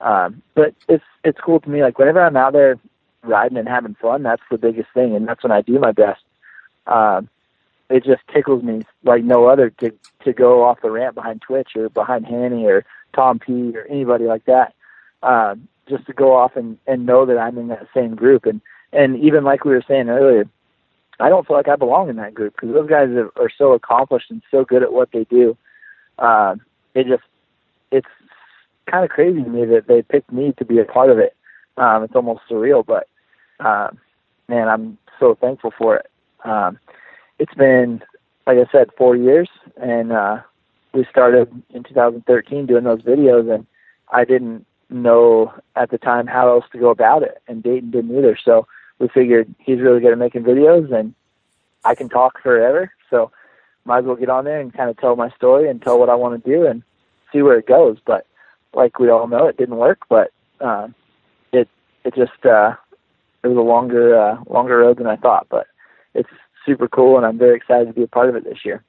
Um, but it's it's cool to me. Like whenever I'm out there riding and having fun, that's the biggest thing, and that's when I do my best. Um, it just tickles me like no other to to go off the ramp behind Twitch or behind Hanny or Tom P or anybody like that. Um, just to go off and and know that I'm in that same group, and and even like we were saying earlier, I don't feel like I belong in that group because those guys are, are so accomplished and so good at what they do. Um, it just it's kind of crazy to me that they picked me to be a part of it. Um, it's almost surreal, but uh, man, I'm so thankful for it. Um, it's been, like I said, four years, and uh, we started in 2013 doing those videos, and I didn't know at the time how else to go about it, and Dayton didn't either. So we figured he's really good at making videos, and I can talk forever, so might as well get on there and kind of tell my story and tell what I want to do and see where it goes. But like we all know, it didn't work, but uh, it it just uh, it was a longer uh, longer road than I thought. But it's super cool, and I'm very excited to be a part of it this year.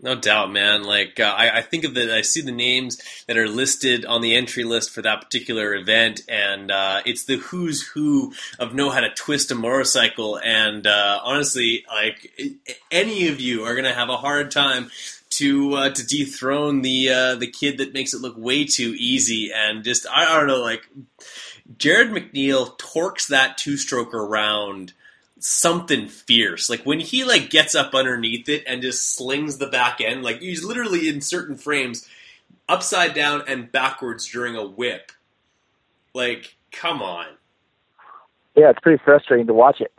No doubt, man. Like uh, I, I think of the, I see the names that are listed on the entry list for that particular event, and uh, it's the who's who of know how to twist a motorcycle. And uh, honestly, like any of you are gonna have a hard time to uh, to dethrone the uh, the kid that makes it look way too easy and just I, I don't know like Jarryd McNeil torques that two stroke around something fierce. Like when he like gets up underneath it and just slings the back end like he's literally in certain frames upside down and backwards during a whip. Like come on. Yeah it's pretty frustrating to watch it.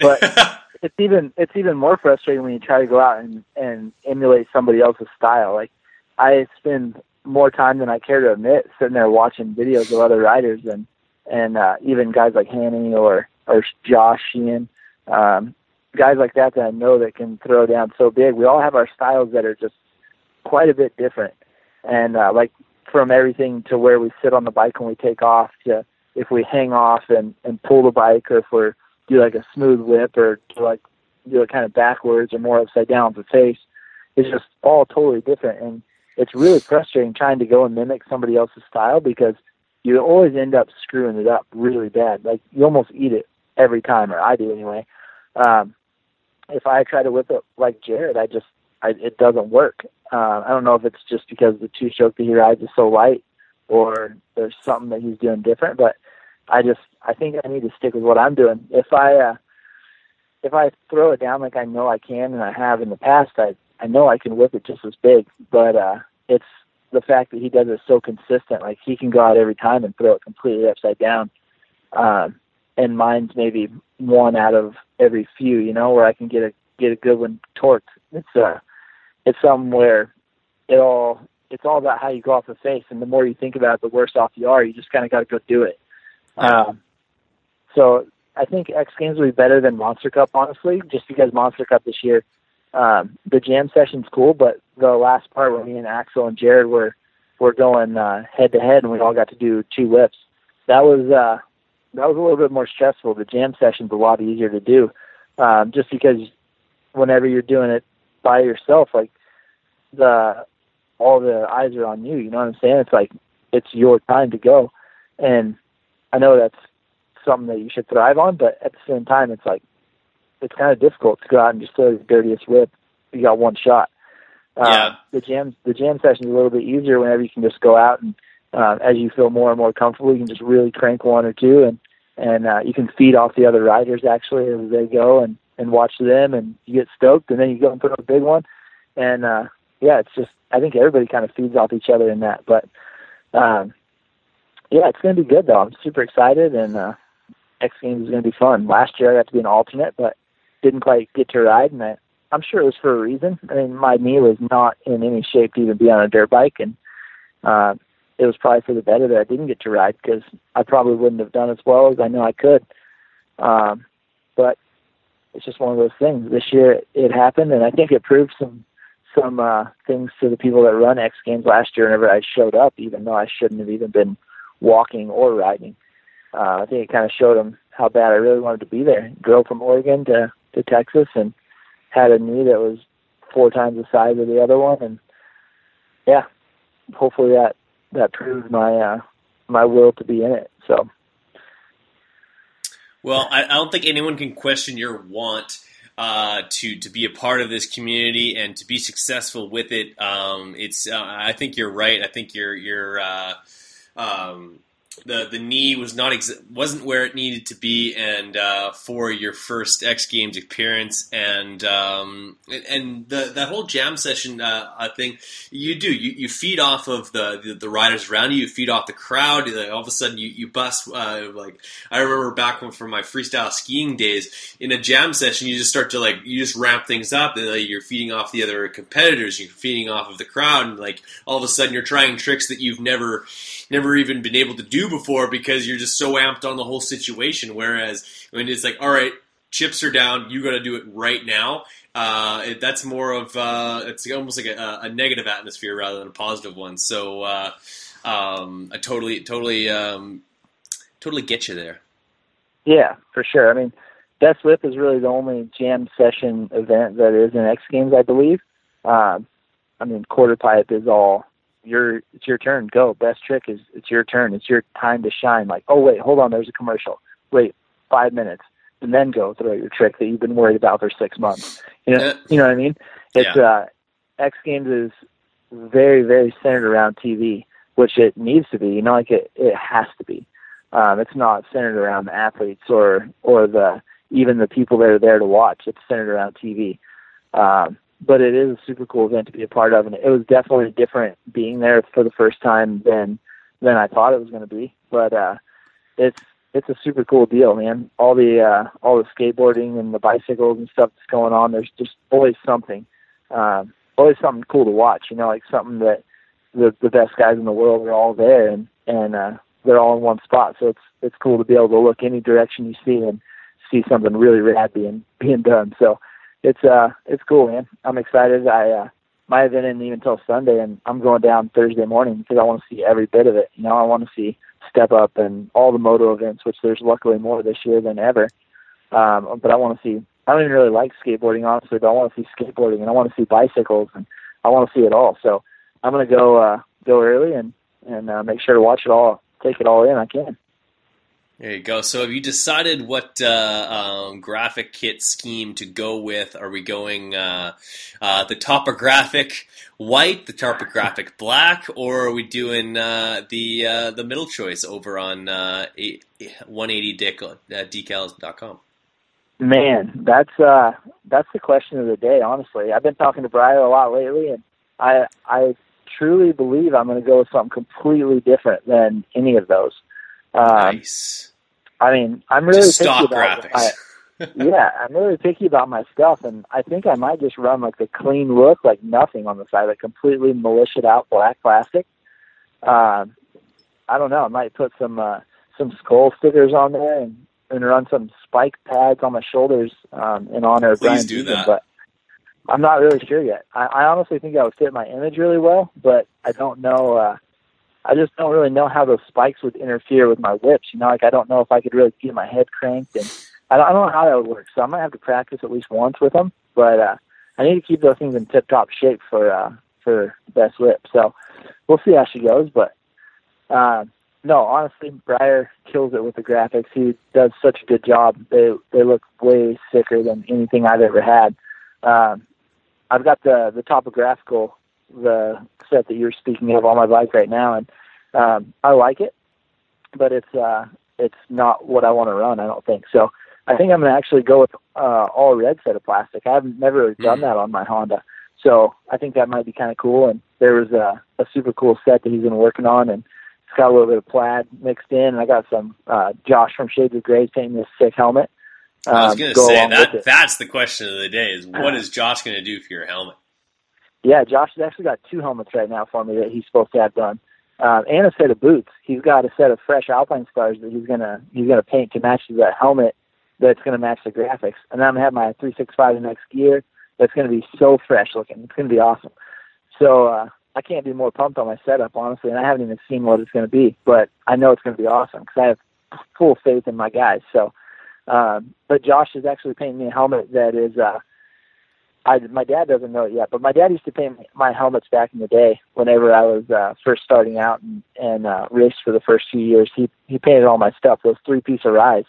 But it's even it's even more frustrating when you try to go out and and emulate somebody else's style. Like I spend more time than I care to admit sitting there watching videos of other riders and and uh, even guys like Hanny or or Josh Sheehan, um, guys like that that I know that can throw down so big. We all have our styles that are just quite a bit different, and uh, like from everything to where we sit on the bike when we take off to if we hang off and and pull the bike or if we're do like a smooth whip or do like do it kind of backwards or more upside down with the face. It's just all totally different, and it's really frustrating trying to go and mimic somebody else's style because you always end up screwing it up really bad. Like you almost eat it every time, or I do anyway. um, if I try to whip it like Jarryd, I just I, it doesn't work. Uh, I don't know if it's just because the two stroke that he rides is so light, or there's something that he's doing different. But I just I think I need to stick with what I'm doing. If I uh, if I throw it down like I know I can and I have in the past, I I know I can whip it just as big. But uh, it's the fact that he does it so consistent. Like he can go out every time and throw it completely upside down. Um, and mine's maybe one out of every few, you know, where I can get a get a good one torqued. It's uh it's something where it all it's all about how you go off the face and the more you think about it the worse off you are. You just kinda gotta go do it. Um so I think X Games will be better than Monster Cup, honestly, just because Monster Cup this year, um, the jam session's cool, but the last part where me and Axel and Jarryd were were going head to head and we all got to do two whips. That was uh that was a little bit more stressful. The jam session's a lot easier to do, um, just because whenever you're doing it by yourself, like the all the eyes are on you. You know what I'm saying? It's like it's your time to go, and I know that's something that you should thrive on, but at the same time, it's like it's kind of difficult to go out and just throw the dirtiest whip. You got one shot. Uh, Yeah. The jam the jam session is a little bit easier whenever you can just go out and uh, as you feel more and more comfortable, you can just really crank one or two, and and uh, you can feed off the other riders actually as they go and and watch them, and you get stoked, and then you go and throw a big one, and uh, yeah, it's just I think everybody kind of feeds off each other in that, but um, yeah, it's going to be good though. I'm super excited, and uh, X Games is going to be fun. Last year I got to be an alternate, but didn't quite get to ride, and I, I'm sure it was for a reason. I mean, my knee was not in any shape to even be on a dirt bike, and uh, it was probably for the better that I didn't get to ride because I probably wouldn't have done as well as I know I could. Um, but it's just one of those things. This year it happened, and I think it proved some some uh, things to the people that run X Games last year. Whenever I showed up, even though I shouldn't have even been walking or riding, uh, I think it kind of showed them how bad I really wanted to be there. Drove from Oregon to to Texas and had a knee that was four times the size of the other one, and yeah, hopefully that that proves my uh, my will to be in it. So Well, I, I don't think anyone can question your want uh, to to be a part of this community and to be successful with it. Um, it's uh, I think you're right. I think you're you're uh, um, the the knee was not ex- wasn't where it needed to be, and uh, for your first X Games appearance, and um, and- the that whole jam session uh, uh, thing, you do you, you feed off of the, the the riders around you, you feed off the crowd. Like, all of a sudden, you you bust uh, like I remember back when from my freestyle skiing days in a jam session, you just start to like you just ramp things up, and like, you're feeding off the other competitors, you're feeding off of the crowd, and like all of a sudden you're trying tricks that you've never never even been able to do before because you're just so amped on the whole situation. Whereas when it's like, all right, chips are down, you got to do it right now. Uh, it, that's more of uh, it's almost like a, a negative atmosphere rather than a positive one. So uh, um, I totally, totally, um, totally get you there. yeah, for sure. I mean, Best Whip is really the only jam session event that is in X Games, I believe. Um, I mean, quarter pipe is all your it's your turn. Go. Best trick is it's your turn. It's your time to shine. Like, oh wait, hold on, there's a commercial. Wait, five minutes, and then go throw your trick that you've been worried about for six months. You know, you know what I mean? It's uh, X Games is very very centered around TV, which it needs to be. You know, like it it has to be. Um, it's not centered around the athletes or or the even the people that are there to watch. It's centered around TV. Um, but it is a super cool event to be a part of, and it was definitely different being there for the first time than than I thought it was going to be. But uh, it's it's a super cool deal, man. All the uh, all the skateboarding and the bicycles and stuff that's going on. There's just always something, um, always something cool to watch. You know, like something that the the best guys in the world are all there, and and uh, they're all in one spot. So it's it's cool to be able to look any direction you see and see something really rad being being done. So it's uh it's cool, man. I'm excited. I uh my event isn't even until Sunday, and I'm going down Thursday morning because I want to see every bit of it. You know, I want to see Step Up and all the moto events, which there's luckily more this year than ever. Um, but I want to see. I don't even really like skateboarding, honestly, but I want to see skateboarding and I want to see bicycles and I want to see it all. So I'm gonna go uh, go early and and uh, make sure to watch it all, take it all in. I can. There you go. So, have you decided what uh, um, graphic kit scheme to go with? Are we going uh, uh, the topographic white, the topographic black, or are we doing uh, the uh, the middle choice over on uh, 180decals.com? Man, that's uh, that's the question of the day. Honestly, I've been talking to Briar a lot lately, and I I truly believe I'm going to go with something completely different than any of those. Um, nice. I mean, I'm really Just picky about graphics. my, yeah, I'm really picky about my stuff, and I think I might just run like the clean look, like nothing on the side, like completely militiaed out black plastic. Um, I don't know. I might put some uh, some skull stickers on there and and run some spike pads on my shoulders um, in honor of Please Brian do that. But I'm not really sure yet. I, I honestly think that would fit my image really well, but I don't know. Uh, I just don't really know how those spikes would interfere with my whips. You know, like I don't know if I could really get my head cranked, and I don't, I don't know how that would work. So I might have to practice at least once with them. But uh, I need to keep those things in tip-top shape for uh, for the best whip. So we'll see how she goes. But uh, no, honestly, Briar kills it with the graphics. He does such a good job. They they look way sicker than anything I've ever had. Um, I've got the the topographical the set that you're speaking of on my bike right now, and um, I like it, but it's uh, it's not what I want to run. I don't think so. I think I'm gonna actually go with uh, all red set of plastic. I've never done that on my Honda, so I think that might be kind of cool. And there was a, a super cool set that he's been working on, and it's got a little bit of plaid mixed in. And I got some uh, Josh from Shades of Grey painting this sick helmet. I was um, going to go say that that's the question of the day: is what is Josh going to do for your helmet? Yeah, Josh has actually got two helmets right now for me that he's supposed to have done, um, and a set of boots. He's got a set of fresh Alpinestars that he's gonna he's gonna paint to match the helmet that's gonna match the graphics. And I'm gonna have my 365MX gear that's gonna be so fresh looking. It's gonna be awesome. So uh, I can't be more pumped on my setup, honestly. And I haven't even seen what it's gonna be, but I know it's gonna be awesome because I have full faith in my guys. So, um, but Josh is actually painting me a helmet that is. Uh, I my dad doesn't know it yet, but my dad used to paint my helmets back in the day. Whenever I was uh, first starting out and, and uh, raced for the first few years, he he painted all my stuff. Those three piece Arais.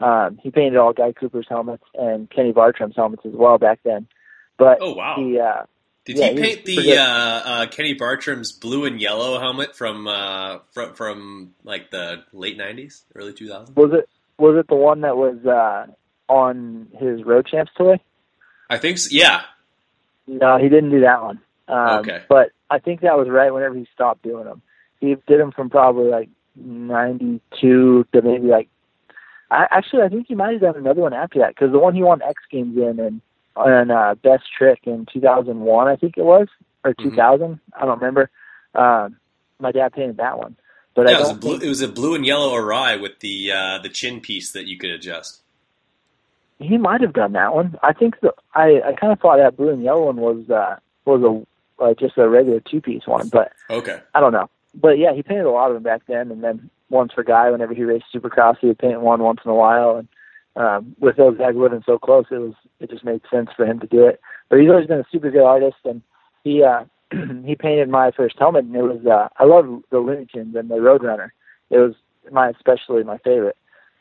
Um, he painted all Guy Cooper's helmets and Kenny Bartram's helmets as well back then. But Oh, wow. he uh, Did yeah, he paint pretty the uh, uh, Kenny Bartram's blue and yellow helmet from uh, from from like the late '90s, early 2000s? was it was it the one that was uh, on his Road Champs toy? I think so. Yeah. No, he didn't do that one. Um, Okay. But I think that was right whenever he stopped doing them. He did them from probably like 92 to maybe like, I, actually, I think he might have done another one after that because the one he won X Games in and, and uh, Best Trick in 2001, I think it was, or 2000. I don't remember. Um, my dad painted that one. But yeah, I it was, blue, think it was a blue and yellow Arai with the uh, the chin piece that you could adjust. He might have done that one. I think the, I, I kind of thought that blue and yellow one was, uh, was a, uh, just a regular two piece one, but Okay. I don't know. But yeah, he painted a lot of them back then, and then ones for Guy whenever he raced Supercross, he would paint one once in a while. And um, with those guys living so close, it was it just made sense for him to do it. But he's always been a super good artist, and he uh, he painted my first helmet, and it was uh, I love the Looney Tunes and the Roadrunner. It was my especially my favorite.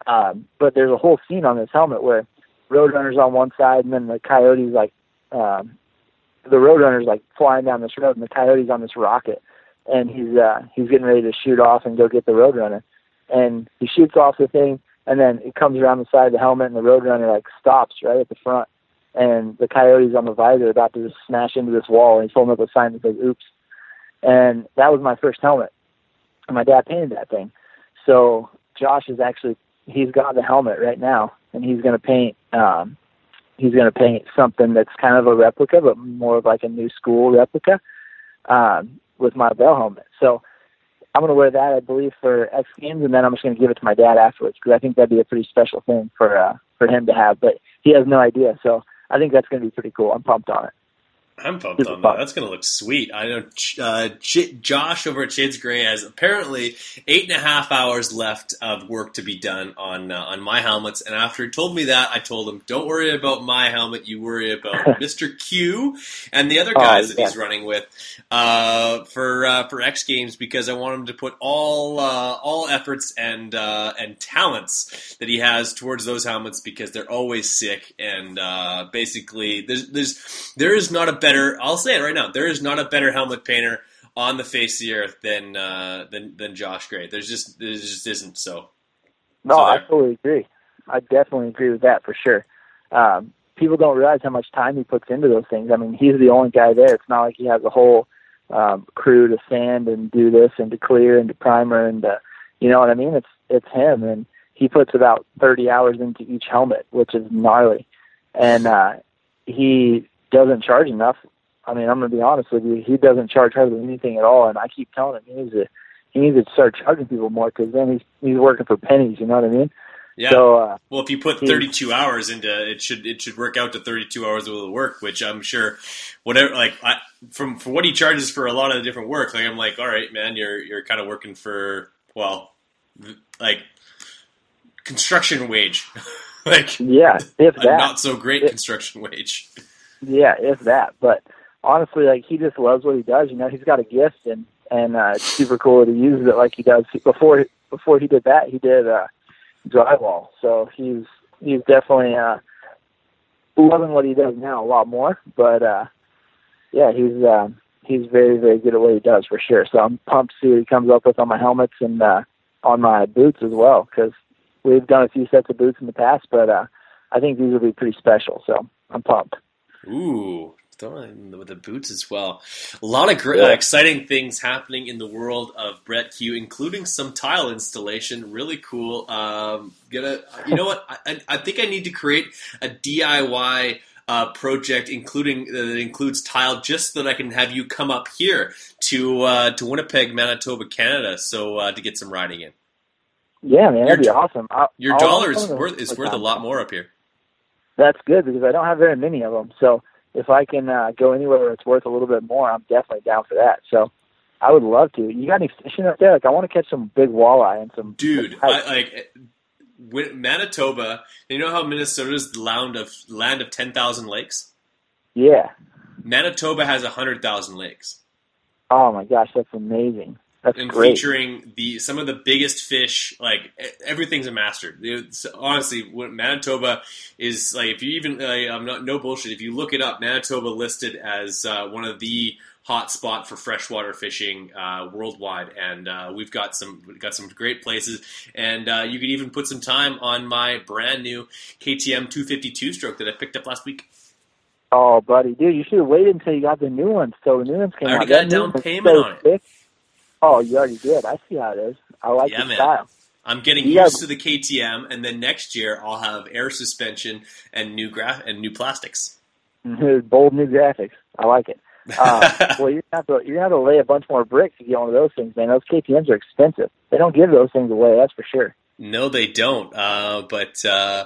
Um, but there's a whole scene on this helmet where Roadrunner's on one side, and then the Coyote's like um, the Roadrunner's like flying down this road, and the Coyote's on this rocket, and he's uh, he's getting ready to shoot off and go get the Roadrunner, and he shoots off the thing, and then it comes around the side of the helmet, and the Roadrunner like stops right at the front, and the Coyote's on the visor about to just smash into this wall, and he's holding up a sign that says "Oops," and that was my first helmet, and my dad painted that thing, so Josh is actually he's got the helmet right now, and he's going to paint. Um, he's going to paint something that's kind of a replica, but more of like a new school replica um, with my bell helmet. So I'm going to wear that, I believe, for X Games, and then I'm just going to give it to my dad afterwards because I think that'd be a pretty special thing for uh, for him to have. But he has no idea, so I think that's going to be pretty cool. I'm pumped on it. I'm pumped on that. That's going to look sweet. I know uh, J- Josh over at Shades Gray has apparently eight and a half hours left of work to be done on uh, on my helmets. And after he told me that, I told him, "Don't worry about my helmet. You worry about Mister Cue and the other Oh, guys that yeah. he's running with uh, for uh, for X Games because I want him to put all uh, all efforts and uh, and talents that he has towards those helmets because they're always sick and uh, basically there's there's there is not a better I'll say it right now there is not a better helmet painter on the face of the earth than uh, than than Josh Gray. There's just there just isn't so. No, So I totally agree. I definitely agree with that for sure. Um, people don't realize how much time he puts into those things. I mean, he's the only guy there. It's not like he has a whole um, crew to sand and do this and to clear and to primer and to, you know what I mean? It's it's him, and he puts about 30 hours into each helmet, which is gnarly. And uh, he doesn't charge enough. I mean, I'm gonna be honest with you. He doesn't charge hardly anything at all, and I keep telling him he needs to he needs to start charging people more because then he's he's working for pennies. You know what I mean? Yeah. So uh, well, if you put 32 hours into it, should it should work out to 32 hours of work, which I'm sure, whatever. Like I, from for what he charges for a lot of the different work, like I'm like, all right, man, you're you're kind of working for well, like construction wage, like yeah, if a that. not so great construction wage. Yeah, if that. But honestly, like he just loves what he does. You know, he's got a gift, and and uh, it's super cool to use it like he does. Before before he did that, he did uh, drywall. So he's he's definitely uh, loving what he does now a lot more. But uh, yeah, he's uh, he's very very good at what he does for sure. So I'm pumped to see what he comes up with on my helmets and uh, on my boots as well because we've done a few sets of boots in the past, but uh, I think these will be pretty special. So I'm pumped. Ooh, with the boots as well. A lot of great, Yeah. uh, exciting things happening in the world of Brett Cue, including some tile installation. Really cool. Um, gonna, you know what? I, I- think I need to create a DIY. Uh, project including uh, that includes tile, just so that I can have you come up here to uh, to Winnipeg, Manitoba, Canada, so uh, to get some riding in. Yeah, man, that'd be Your- awesome. I, Your I'll- dollar I'll is worth is worth a lot more up here. That's good because I don't have very many of them. So if I can uh, go anywhere where it's worth a little bit more, I'm definitely down for that. So I would love to. You got any fishing up there? Like I want to catch some big walleye and some. dude. I, like Manitoba. You know how Minnesota's the land of land of ten thousand lakes. Yeah. Manitoba has hundred thousand lakes, Oh my gosh, that's amazing. That's and great. featuring the some of the biggest fish. Like everything's a master. It's, honestly, what Manitoba is like. If you even, like, I'm not no bullshit. If you look it up, Manitoba listed as uh, one of the hot spot for freshwater fishing uh, worldwide, and uh, we've got some we've got some great places. And uh, you could even put some time on my brand new KTM 252 stroke that I picked up last week. Oh, buddy, dude, you should have waited until you got the new ones. So the new ones came I already out. got That down payment so on it. Sick. Oh, you already did. I see how it is. I like Yeah, the style. I'm getting You used to the KTM, and then next year I'll have air suspension and new graph and new plastics. Bold new graphics. I like it. Uh, well, you're gonna have to you're have to lay a bunch more bricks to get one of those things, man. Those KTM's are expensive. They don't give those things away. That's for sure. No, they don't. Uh, but uh,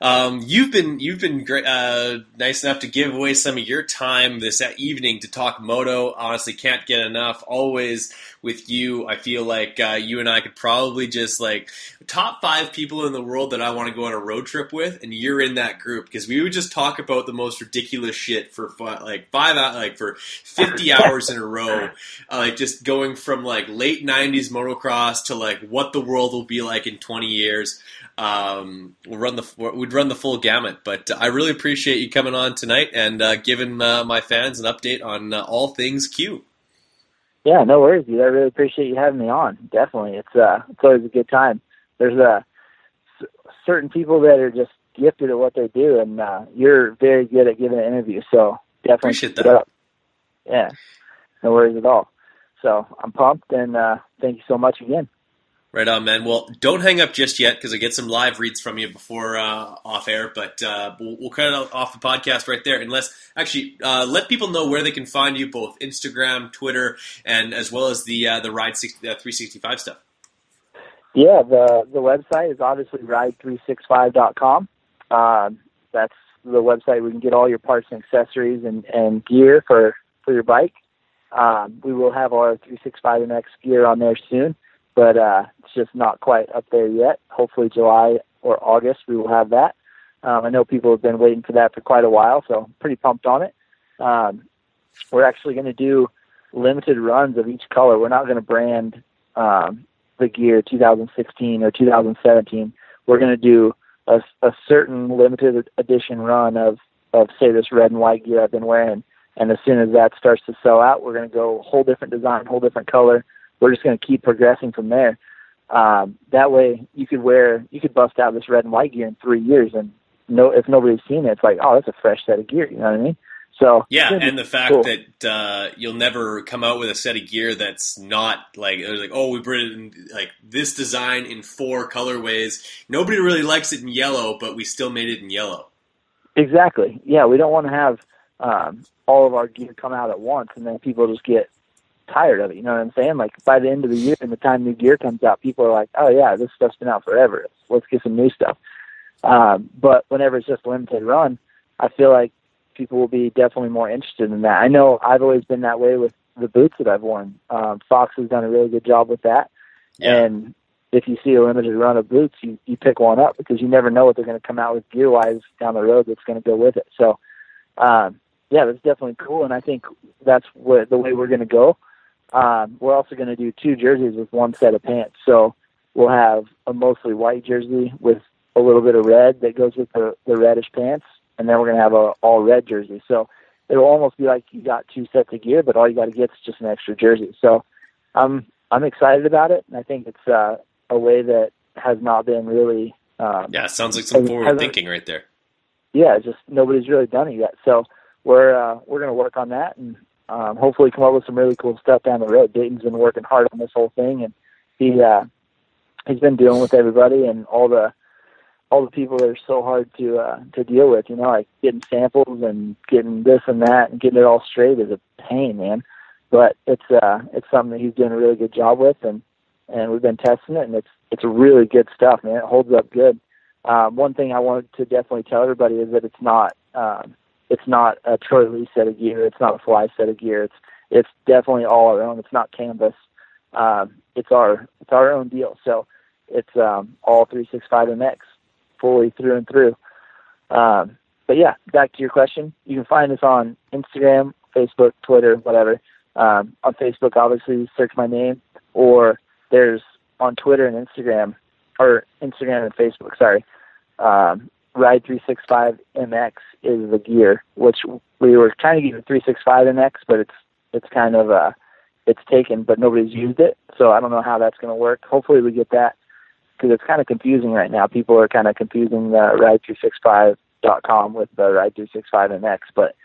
um, you've been you've been great, uh, nice enough to give away some of your time this evening to talk moto. Honestly, can't get enough. Always with you, I feel like uh, you and I could probably just like top five people in the world that I want to go on a road trip with, and you're in that group because we would just talk about the most ridiculous shit for fi- like five like for fifty hours in a row, uh, like just going from like late '90s motocross to like what the world will be like in 20 years. Um, we'll run the we'd run the full gamut, but uh, I really appreciate you coming on tonight and uh, giving uh, my fans an update on uh, all things Cue. Yeah, no worries, dude. I really appreciate you having me on. Definitely, it's uh, it's always a good time. There's uh, c- certain people that are just gifted at what they do, and uh, you're very good at giving an interview. So definitely Appreciate that. up. Yeah, no worries at all. So I'm pumped, and uh, thank you so much again. Right on, man. Well, don't hang up just yet because I get some live reads from you before uh, off air, but uh, we'll, we'll cut it off the podcast right there. Unless, actually, uh, let people know where they can find you, both Instagram, Twitter, and as well as the uh, the Ride 60, uh, 365 stuff. Yeah, the the website is obviously ride365.com. Um, that's the website where you can get all your parts and accessories and, and gear for, for your bike. Um, we will have our 365MX gear on there soon, but uh, it's just not quite up there yet. Hopefully, July or August, we will have that. Um, I know people have been waiting for that for quite a while, so I'm pretty pumped on it. Um, we're actually going to do limited runs of each color. We're not going to brand um, the gear 2016 or 2017. We're going to do a, a certain limited edition run of, of say this red and white gear I've been wearing. And as soon as that starts to sell out, we're going to go whole different design, whole different color. We're just going to keep progressing from there. Um, that way, you could wear, you could bust out this red and white gear in three years, and no, if nobody's seen it, it's like, oh, that's a fresh set of gear. You know what I mean? So Yeah, and the fact cool. that uh, you'll never come out with a set of gear that's not like it was like oh we put it in like this design in four colorways. Nobody really likes it in yellow, but we still made it in yellow. Exactly. Yeah, we don't want to have um, all of our gear come out at once, and then people just get tired of it. You know what I'm saying? Like by the end of the year, and the time new gear comes out, people are like, "Oh yeah, this stuff's been out forever. Let's get some new stuff." Um, but whenever it's just limited run, I feel like people will be definitely more interested in that. I know I've always been that way with the boots that I've worn. Um, Fox has done a really good job with that. And if you see a limited run of boots, you, you pick one up because you never know what they're going to come out with gear wise down the road that's going to go with it. So, um, yeah, that's definitely cool. And I think that's what the way we're going to go. Um, we're also going to do two jerseys with one set of pants. So we'll have a mostly white jersey with a little bit of red that goes with the, the reddish pants. And then we're going to have a all red jersey. So it'll almost be like you got two sets of gear, but all you got to get is just an extra jersey. So I'm, I'm excited about it. And I think it's, uh, a way that has not been really, um, Yeah, sounds like some forward thinking right there. yeah, just nobody's really done it yet. So we're uh, we're going to work on that and um, hopefully come up with some really cool stuff down the road. Dayton's been working hard on this whole thing, and he uh, he's been dealing with everybody and all the all the people that are so hard to uh, to deal with. You know, like getting samples and getting this and that and getting it all straight is a pain, man. But it's uh, it's something that he's doing a really good job with, and and we've been testing it, and it's it's really good stuff, man. It holds up good. Um, one thing I wanted to definitely tell everybody is that it's not um, it's not a Troy Lee set of gear. It's not a Fly set of gear. It's it's definitely all our own. It's not canvas. Um, it's our it's our own deal. So it's um, all 365 MX, fully through and through. Um, but yeah, back to your question. You can find us on Instagram, Facebook, Twitter, whatever. Um, on Facebook, obviously, search my name, or there's on Twitter and Instagram, or Instagram and Facebook. Sorry, um, Ride 365 MX is the gear, which we were trying to get a 365 MX, but it's it's kind of uh it's taken, but nobody's used it. So I don't know how that's going to work. Hopefully, we get that because it's kind of confusing right now. People are kind of confusing the Ride365.com with the Ride365 MX, but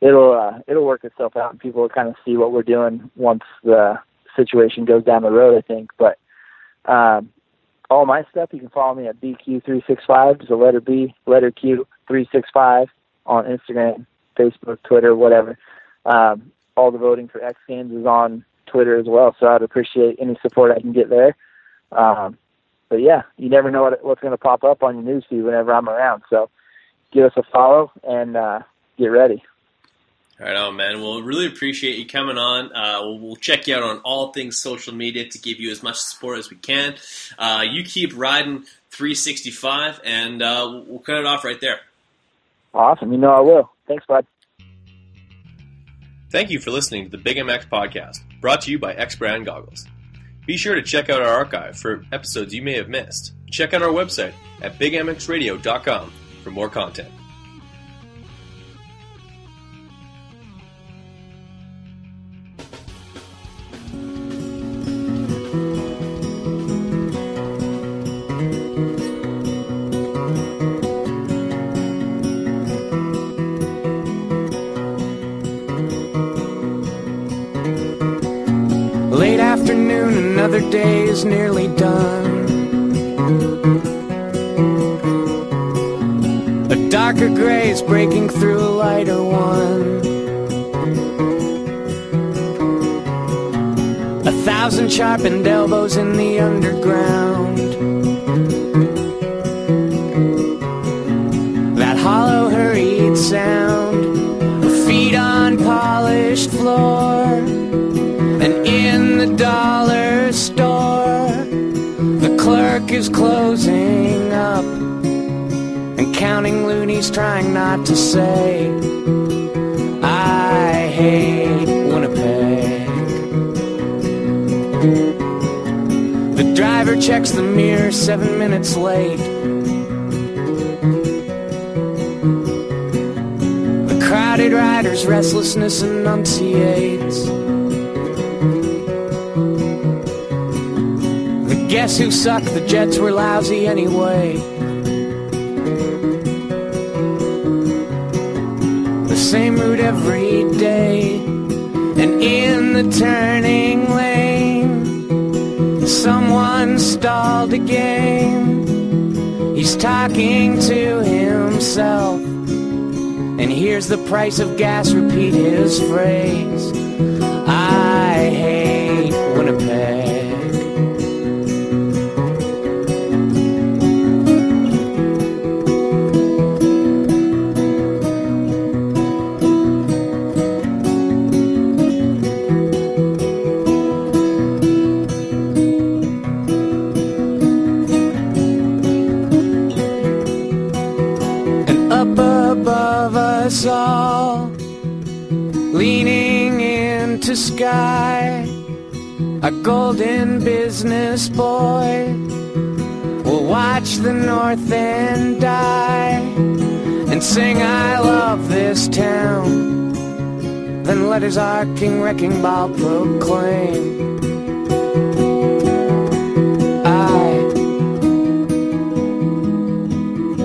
it'll uh, it'll work itself out, and people will kind of see what we're doing once the situation goes down the road. I think, but um, all my stuff you can follow me at BQ365, just a letter B, letter Q 365 on Instagram, Facebook, Twitter, whatever. Um, all the voting for X Games is on Twitter as well, so I'd appreciate any support I can get there. Um, but yeah, you never know what, what's going to pop up on your newsfeed whenever I'm around. So give us a follow and uh, get ready. Right on, man. Well, really appreciate you coming on. Uh, we'll, we'll check you out on all things social media to give you as much support as we can. Uh, you keep riding 365, and uh, we'll, we'll cut it off right there. Awesome. You know I will. Thanks, bud. Thank you for listening to the Big MX podcast, brought to you by X Brand Goggles. Be sure to check out our archive for episodes you may have missed. Check out our website at bigmxradio.com for more content. Darker gray is breaking through a lighter one. A thousand sharpened elbows in the underground. That hollow hurry sound of feet on polished floor. And in the dollar store, the clerk is closing counting loonies, trying not to say, I hate Winnipeg. The driver checks the mirror seven minutes late. The crowded rider's restlessness enunciates. The Guess Who sucked, the Jets were lousy anyway. Same route every day, and in the turning lane, someone stalled again. He's talking to himself, and hears the price of gas repeat his phrase golden business boy will watch the north end die and sing, I love this town. Then let his arcing wrecking ball proclaim. I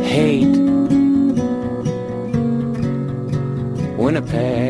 hate Winnipeg.